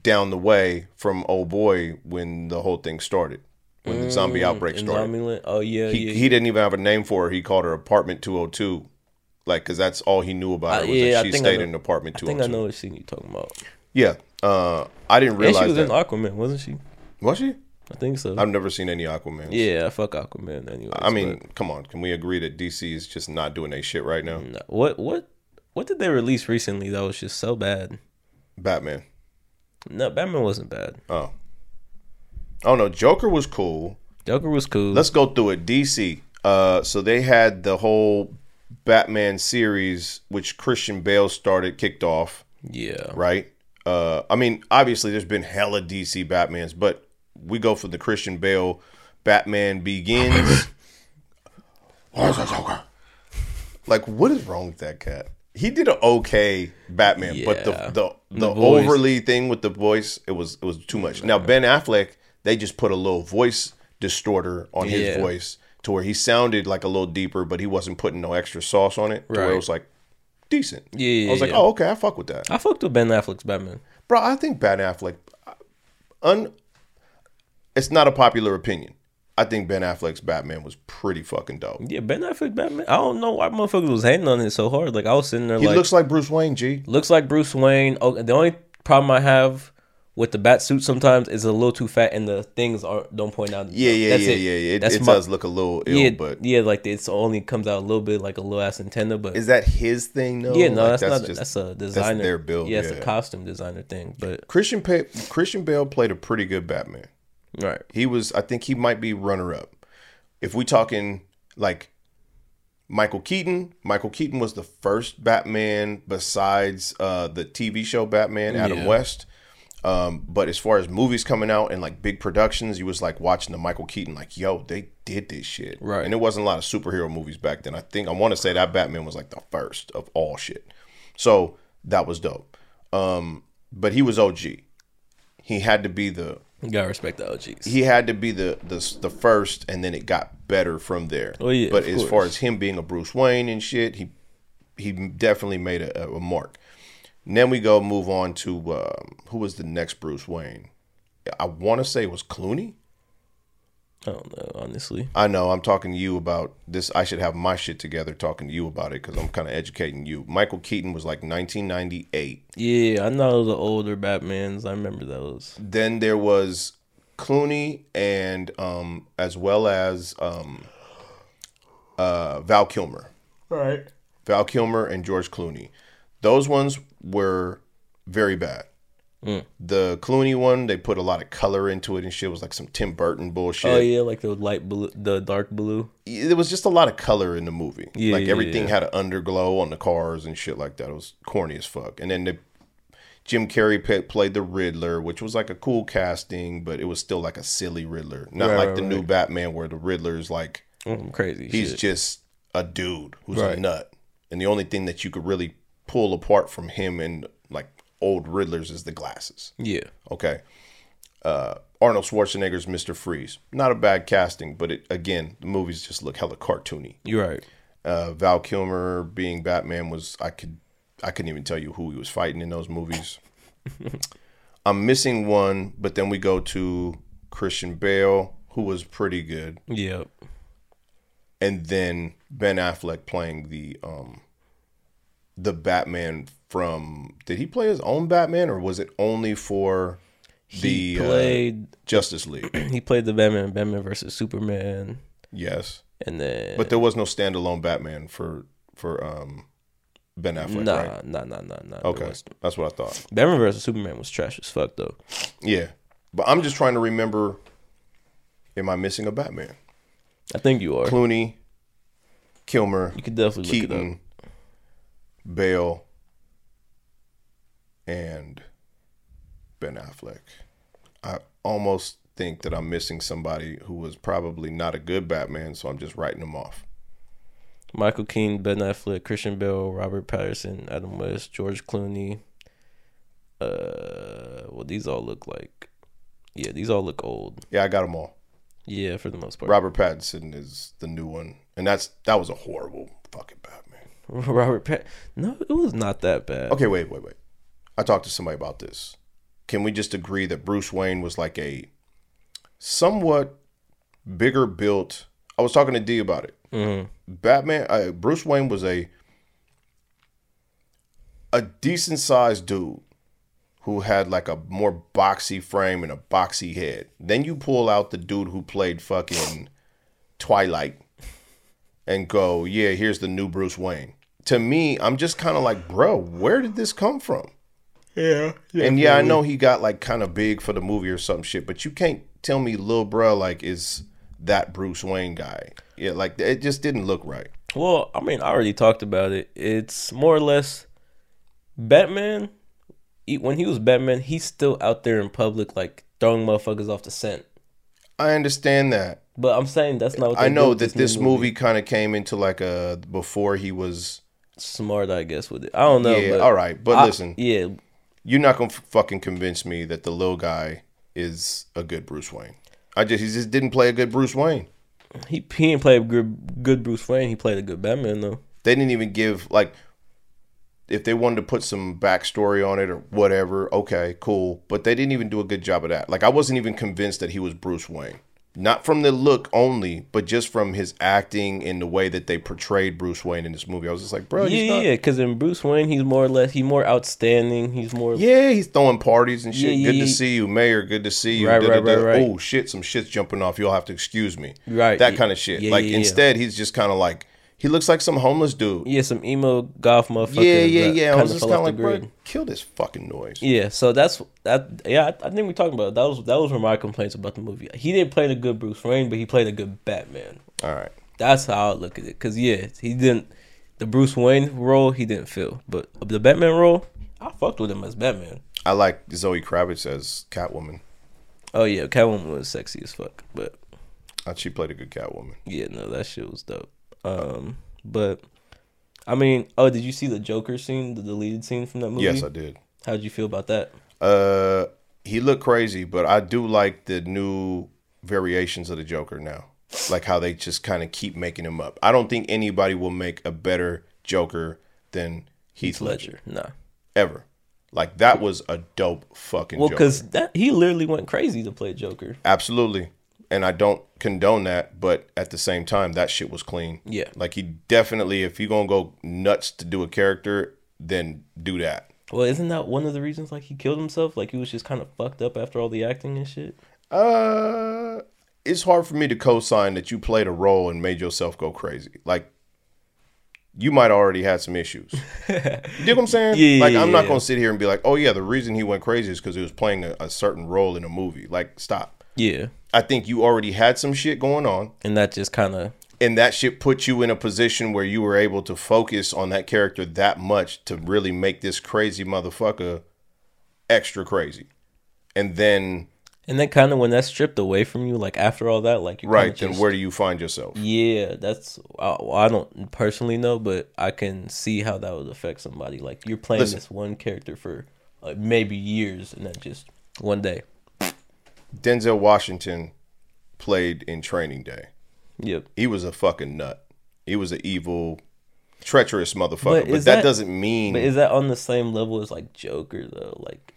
down the way from old boy when the whole thing started, when the zombie outbreak started. Zombieland? Oh yeah, he, yeah. he didn't even have a name for her. He called her Apartment 202. Like, because that's all he knew about her was yeah, I that she I stayed know- in Apartment I 202. think I know what scene you're talking about. Yeah. Uh, I didn't And realize she was that. in Aquaman, wasn't she? was she? I think so. I've never seen any Aquaman. yeah, I fuck Aquaman. Anyway, I mean, come on. Can we agree that DC is just not doing their shit right now? what what what did they release recently that was just so bad? Batman. No, Batman wasn't bad. Oh. Oh no, Joker was cool. Joker was cool. Let's go through it. DC. Uh, so they had the whole Batman series, which Christian Bale started, kicked off, yeah, right? Uh, I mean, obviously, there's been hella DC Batmans, but we go for the Christian Bale Batman Begins. Where's the Joker? Like, what is wrong with that cat? He did an okay Batman, but the the the, The overly thing with the voice, it was it was too much. Now Ben Affleck, they just put a little voice distorter on his Yeah. voice to where he sounded like a little deeper, but he wasn't putting no extra sauce on it. To where it was like decent. Yeah, I was like, yeah. oh okay, I fuck with that, I fucked with Ben Affleck's Batman. bro. I think Ben Affleck, uh, un, it's not a popular opinion. I think Ben Affleck's Batman was pretty fucking dope. Yeah, Ben Affleck Batman. I don't know why motherfuckers was hating on it so hard. Like I was sitting there He like looks like Bruce Wayne. G. looks like Bruce Wayne. Oh, the only problem I have with the bat suit sometimes is a little too fat and the things are don't point out. Yeah, yeah, That's yeah, it. yeah, yeah. It, That's it my- does look a little ill, yeah, but yeah, like it's only comes out a little bit like a little ass antenna, but is that his thing though? yeah, no, Like, that's, not. that's a designer. their build, Yeah, it's yeah. a costume designer thing. But Christian pa- Christian Bale played a pretty good Batman. right, He was, I think, he might be runner up. If we talking like Michael Keaton, Michael Keaton was the first Batman besides uh, the TV show Batman, Adam Yeah. West. Um, but as far as movies coming out and like big productions, you was like watching the Michael Keaton, like, yo, they did this shit. Right. And it wasn't a lot of superhero movies back then. I think I want to say that Batman was like the first of all shit. So that was dope. Um, but he was OG. He had to be the you gotta respect the OGs. he had to be the the the first, and then it got better from there. Oh, yeah, but as course. far as him being a Bruce Wayne and shit, he he definitely made a, a mark. And then we go move on to um, who was the next Bruce Wayne? I want to say it was Clooney. I don't know, honestly. I know I'm talking to you about this. I should have my shit together talking to you about it because I'm kind of educating you. Michael Keaton was like 1998. Yeah, I know the older Batmans. I remember those. Then there was Clooney and um, as well as um, uh, Val Kilmer. Right. Val Kilmer and George Clooney. Those ones were very bad. Mm. The Clooney one, they put a lot of color into it and shit. It was like some Tim Burton bullshit. Oh yeah, like the light blue, the dark blue. There was just a lot of color in the movie. Yeah, like yeah, everything yeah. had an underglow on the cars and shit like that. It was corny as fuck. And then the Jim Carrey pa- played the Riddler, which was like a cool casting, but it was still like a silly Riddler. Not Right, like right, the new. Batman where the Riddler's like Mm, crazy. he's shit. just a dude who's a nut. And the only thing that you could really pull apart from him and like old Riddlers is the glasses. yeah. Okay. Uh, Arnold Schwarzenegger's Mr. Freeze. Not a bad casting, but it, again, the movies just look hella cartoony. You're right. Uh, Val Kilmer being Batman was I could I couldn't even tell you who he was fighting in those movies. [LAUGHS] I'm missing one, but then we go to Christian Bale, who was pretty good, Yep. and then Ben Affleck playing the um the Batman from did he play his own Batman or was it only for He the uh, played. Justice League? [CLEARS THROAT] he played the Batman, Batman versus Superman, yes. and then But there was no standalone Batman for for um Ben Affleck, nah, right? nah, nah, nah, nah. Okay, that's what I thought. Batman versus Superman was trash as fuck though. Yeah, but I'm just trying to remember. Am I missing a Batman? I think you are. Clooney, Kilmer, You could definitely look it Keaton, Bale, and Ben Affleck. I almost think that I'm missing somebody who was probably not a good Batman, so I'm just writing them off. Michael Keaton, Ben Affleck, Christian Bale, Robert Pattinson, Adam West, George Clooney. Uh, well, these all look like, yeah, these all look old. Yeah, I got them all. Yeah, for the most part. Robert Pattinson is the new one, and that's that was a horrible fucking Batman. [LAUGHS] Robert Pat. No, it was not that bad. Okay, wait, wait, wait. I talked to somebody about this. Can we just agree that Bruce Wayne was like a somewhat bigger built? I was talking to D about it. Mhm. Batman, uh, Bruce Wayne was a a decent sized dude who had like a more boxy frame and a boxy head. Then you pull out the dude who played fucking Twilight and go, yeah, here's the new Bruce Wayne. To me, I'm just kind of like, bro, where did this come from? Yeah. and yeah, I know he got like kind of big for the movie or some shit, but you can't tell me Lil Bruh like is that Bruce Wayne guy. Yeah, like it just didn't look right. Well, I mean, I already talked about it. It's more or less Batman. he- When he was Batman, he's still out there in public, like throwing motherfuckers off the scent. I understand that. But I'm saying that's not. What I know that new this movie kind of came into like a before he was. Smart, I guess, with it. I don't know. yeah, but all right, but I- listen, yeah, you're not gonna f- fucking convince me that the little guy is a good Bruce Wayne. I just he just didn't play a good Bruce Wayne. he he didn't play a good good Bruce Wayne. He played a good Batman though. They didn't even give like if they wanted to put some backstory on it or whatever, okay, cool. But they didn't even do a good job of that. Like I wasn't even convinced that he was Bruce Wayne. Not from the look only, but just from his acting and the way that they portrayed Bruce Wayne in this movie. I was just like, bro, he's yeah, not- yeah. Because in Bruce Wayne, he's more or less he's more outstanding. He's more Yeah, he's throwing parties and shit. Yeah, good yeah, to see you, Mayor. Good to see you. Right, Da, right, right, da. right. Oh shit, some shit's jumping off. You'll have to excuse me. Right, That kind of shit. Like instead, he's just kind of like he looks like some homeless dude. yeah some emo goth motherfucker. Yeah, yeah, yeah. I was just kind of like, bro, kill this fucking noise. Yeah, so that's that. Yeah, I, I think we talked about it. that. Was that was one of my complaints about the movie? He didn't play the good Bruce Wayne, but he played a good Batman. All right. That's how I look at it. Cause yeah, he didn't the Bruce Wayne role he didn't fill, but the Batman role, I fucked with him as Batman. I like Zoe Kravitz as Catwoman. Oh yeah, Catwoman was sexy as fuck, but Uh, She played a good Catwoman. yeah, no, that shit was dope. Um, but I mean, oh, did you see the Joker scene, the deleted scene from that movie? Yes, I did. How did you feel about that? Uh, he looked crazy, but I do like the new variations of the Joker now. Like how they just kind of keep making him up. I don't think anybody will make a better Joker than Heath Ledger. Ledger, nah. ever. Like that was a dope fucking Well, Joker. because that he literally went crazy to play Joker. Absolutely. And I don't condone that, but at the same time, that shit was clean. Yeah. Like he definitely, if you're gonna go nuts to do a character, then do that. Well, isn't that one of the reasons like he killed himself? Like he was just kind of fucked up after all the acting and shit. Uh, it's hard for me to co-sign that you played a role and made yourself go crazy. Like, you might already had some issues. [LAUGHS] you dig what I'm saying? Yeah, Like, I'm not yeah. gonna sit here and be like, oh yeah, the reason he went crazy is because he was playing a, a certain role in a movie. Like, stop. Yeah, I think you already had some shit going on. and that just kind of and that shit put you in a position where you were able to focus on that character that much to really make this crazy motherfucker extra crazy. And then, and then kind of when that's stripped away from you, like after all that, like you right, then where do you find yourself? Yeah, that's I, I don't personally know, but I can see how that would affect somebody. Like you're playing Listen. this one character for like maybe years, and then just one day. Denzel Washington played in Training Day. Yep. He was a fucking nut. He was an evil, treacherous motherfucker. But But, that, that- doesn't mean But is that on the same level as like Joker though? Like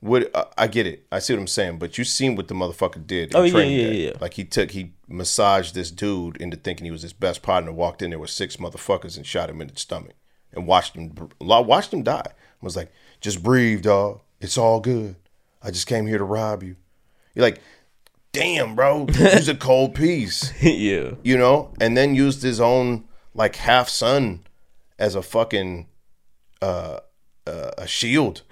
What uh, I get it. I see what I'm saying. But you seen what the motherfucker did. In Oh, yeah, training yeah, day. yeah. Like he took he massaged this dude into thinking he was his best partner. Walked in there with six motherfuckers and shot him in the stomach and watched him watched him die. I was like, just breathe, dog. It's all good. I just came here to rob you. You're like, damn, bro. He's a [LAUGHS] cold piece yeah, you know, and then used his own like half son as a fucking uh, uh, a shield.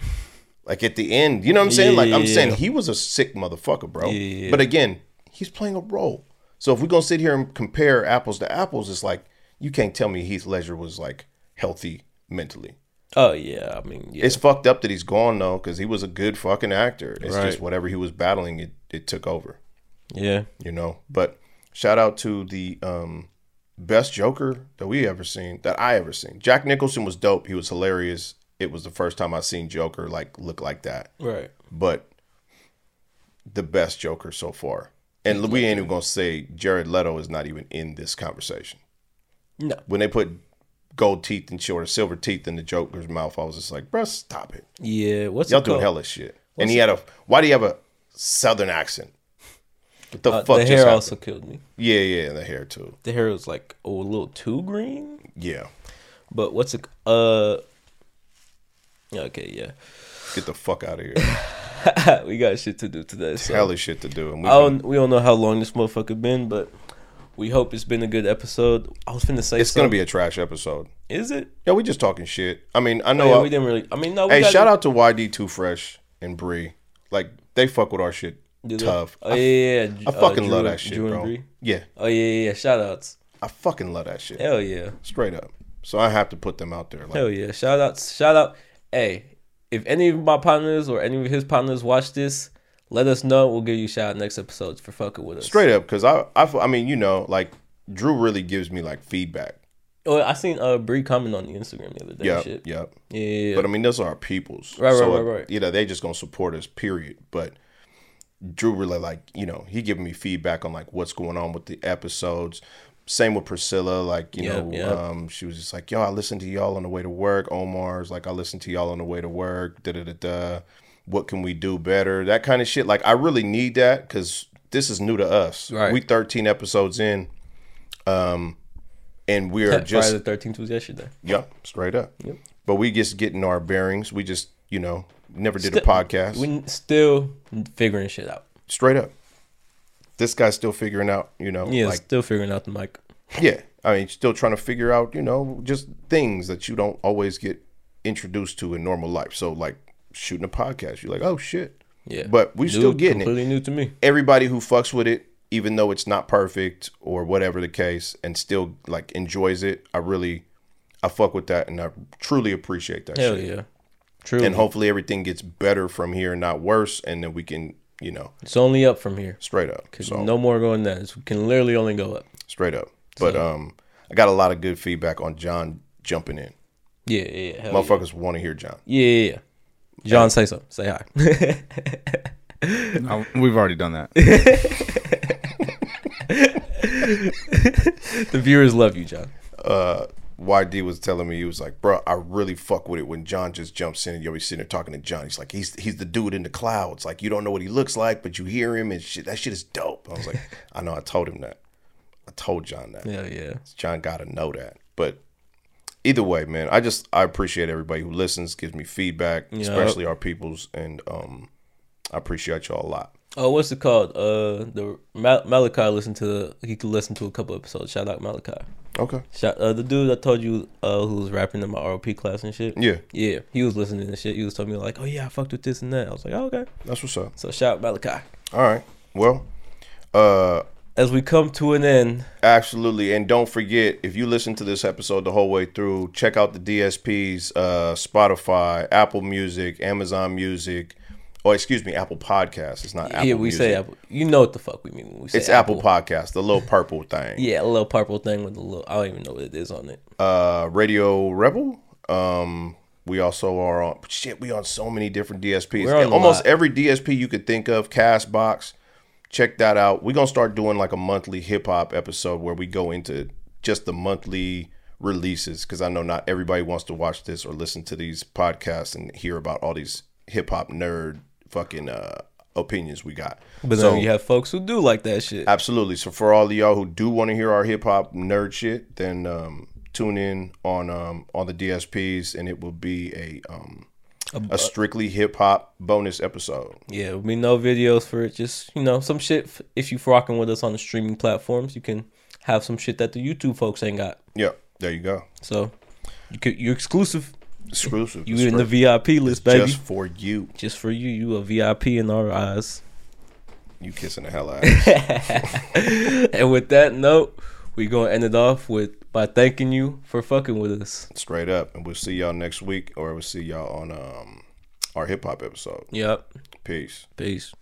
Like at the end, you know what I'm saying? Like I'm Yeah. saying, he was a sick motherfucker, bro. Yeah. But again, he's playing a role. So if we're gonna sit here and compare apples to apples, it's like you can't tell me Heath Ledger was like healthy mentally. Oh yeah, I mean, yeah. It's fucked up that he's gone though, because he was a good fucking actor. It's Right. just whatever he was battling, it it took over. yeah. You know. But shout out to the um, best Joker that we ever seen, that I ever seen. Jack Nicholson was dope. He was hilarious. It was the first time I seen Joker like look like that. Right. But the best Joker so far. And we ain't even gonna say Jared Leto is not even in this conversation. No. When they put gold teeth and short silver teeth in the Joker's mouth, I was just like, bruh, stop it. Yeah. What's Y'all doing hellish shit. and he had a why do you have a southern accent? What the Uh, fuck the hair happened? also killed me. Yeah, yeah, the hair too. The hair was like oh, a little too green. Yeah. But what's it? Uh. Okay. Yeah. Get the fuck out of here. [LAUGHS] we got shit to do today. So Hellish shit to do. And we I don't, we don't know how long this motherfucker been, but we hope it's been a good episode. I was finna say it's gonna be a trash episode. Is it? Yeah, we just talking shit. I mean, I know. Oh, yeah, I- we didn't really. I mean, no. We hey, got shout out to YD Two Fresh and Bree. Like they fuck with our shit tough. Oh yeah, yeah. I Uh, fucking Drew love that shit, bro. Yeah, Oh yeah, yeah, yeah. Shout outs. I fucking love that shit. Hell yeah. Straight up. So I have to put them out there. Like, Hell yeah. Shout out. Shout out. Hey, if any of my partners or any of his partners watch this, let us know. We'll give you a shout out next episodes for fucking with us. straight up, because I, I, I mean, you know, like Drew really gives me like feedback. Oh, I seen uh Bree comment on the Instagram the other day. Yeah, shit. yeah. Yeah, yeah, yeah. But I mean, those are our peoples. Right, right, so, right, right. You know, they just gonna support us. Period. But Drew really like, you know, he giving me feedback on like what's going on with the episodes. Same with Priscilla. Like, you Yep, know, yep. um, she was just like, yo, I listened to y'all on the way to work. Omar's like, I listened to y'all on the way to work. Da da da da. What can we do better? That kind of shit. Like, I really need that because this is new to us. Right. We 13 episodes in. Um, and we are [LAUGHS] just Friday the Thirteenth was yesterday. Yep, straight up. Yep. But we just getting our bearings. We just, you know, never did a podcast. We still figuring shit out. straight up. This guy's still figuring out, you know, Yeah, like still figuring out the mic. yeah. I mean, still trying to figure out, you know, just things that you don't always get introduced to in normal life. So like shooting a podcast, you're like, oh shit. Yeah, But we New- still getting it. completely new to me. Everybody who fucks with it, even though it's not perfect or whatever the case, and still like enjoys it, I really, I fuck with that, and I truly appreciate that. Hell shit. yeah, true. and hopefully everything gets better from here, not worse, and then we can, you know, it's only up from here. straight up. So no more going down. It can literally only go up. straight up. But um, I got a lot of good feedback on John jumping in. Yeah, yeah. Hell yeah. Motherfuckers want to hear John. Yeah, yeah, yeah. John, say so. Say hi. Oh, we've already done that. the viewers love you, John. Uh, YD was telling me he was like, bro, I really fuck with it when John just jumps in and you'll be sitting there talking to John. He's like, he's he's the dude in the clouds. Like you don't know what he looks like, but you hear him and shit. That shit is dope. I was like, [LAUGHS] I know. I told him that. I told John that. Hell yeah. John got to know that. But either way, man, I just I appreciate everybody who listens, gives me feedback, Yep. especially our peoples, and um, I appreciate y'all a lot. Oh, what's it called? Uh, the Mal- Malachi listened to. He could listen to a couple episodes. Shout out Malachi. Okay. Shout uh, the dude I told you uh who was rapping in my ROP class and shit. Yeah, Yeah, he was listening and shit. He was telling me like, oh yeah, I fucked with this and that. I was like, oh, okay. that's what's up. So shout out Malachi. All right. Well, uh, As we come to an end, absolutely, and don't forget if you listen to this episode the whole way through, check out the DSPs, uh, Spotify, Apple Music, Amazon Music, or excuse me, Apple Podcasts. It's not Apple. yeah, we Music. say Apple. You know what the fuck we mean when we say It's Apple, Podcast, the little purple [LAUGHS] thing. Yeah, a little purple thing with a little. I don't even know what it is on it. uh Radio Rebel. Um we also are on shit, we on so many different DSPs. We're on a Almost lot. every DSP you could think of, Castbox. Check that out. We're gonna start doing like a monthly hip hop episode where we go into just the monthly releases because I know not everybody wants to watch this or listen to these podcasts and hear about all these hip hop nerd fucking uh opinions we got. But so then you have folks who do like that shit. Absolutely. So for all of y'all who do want to hear our hip hop nerd shit, then um, tune in on um, on the DSPs, and it will be a um, a strictly hip hop bonus episode. Yeah, there'll be no videos for it. Just you know, some shit. If you rocking with us on the streaming platforms, you can have some shit that the YouTube folks ain't got. Yeah, there you go. So you could you're exclusive. Exclusive. You in the VIP list, baby. Just for you. Just for you. You a VIP in our eyes. You kissing the hell out. [LAUGHS] and with that note, we're gonna end it off with by thanking you for fucking with us. Straight up. And we'll see y'all next week or we'll see y'all on um our hip hop episode. Yep. Peace. Peace.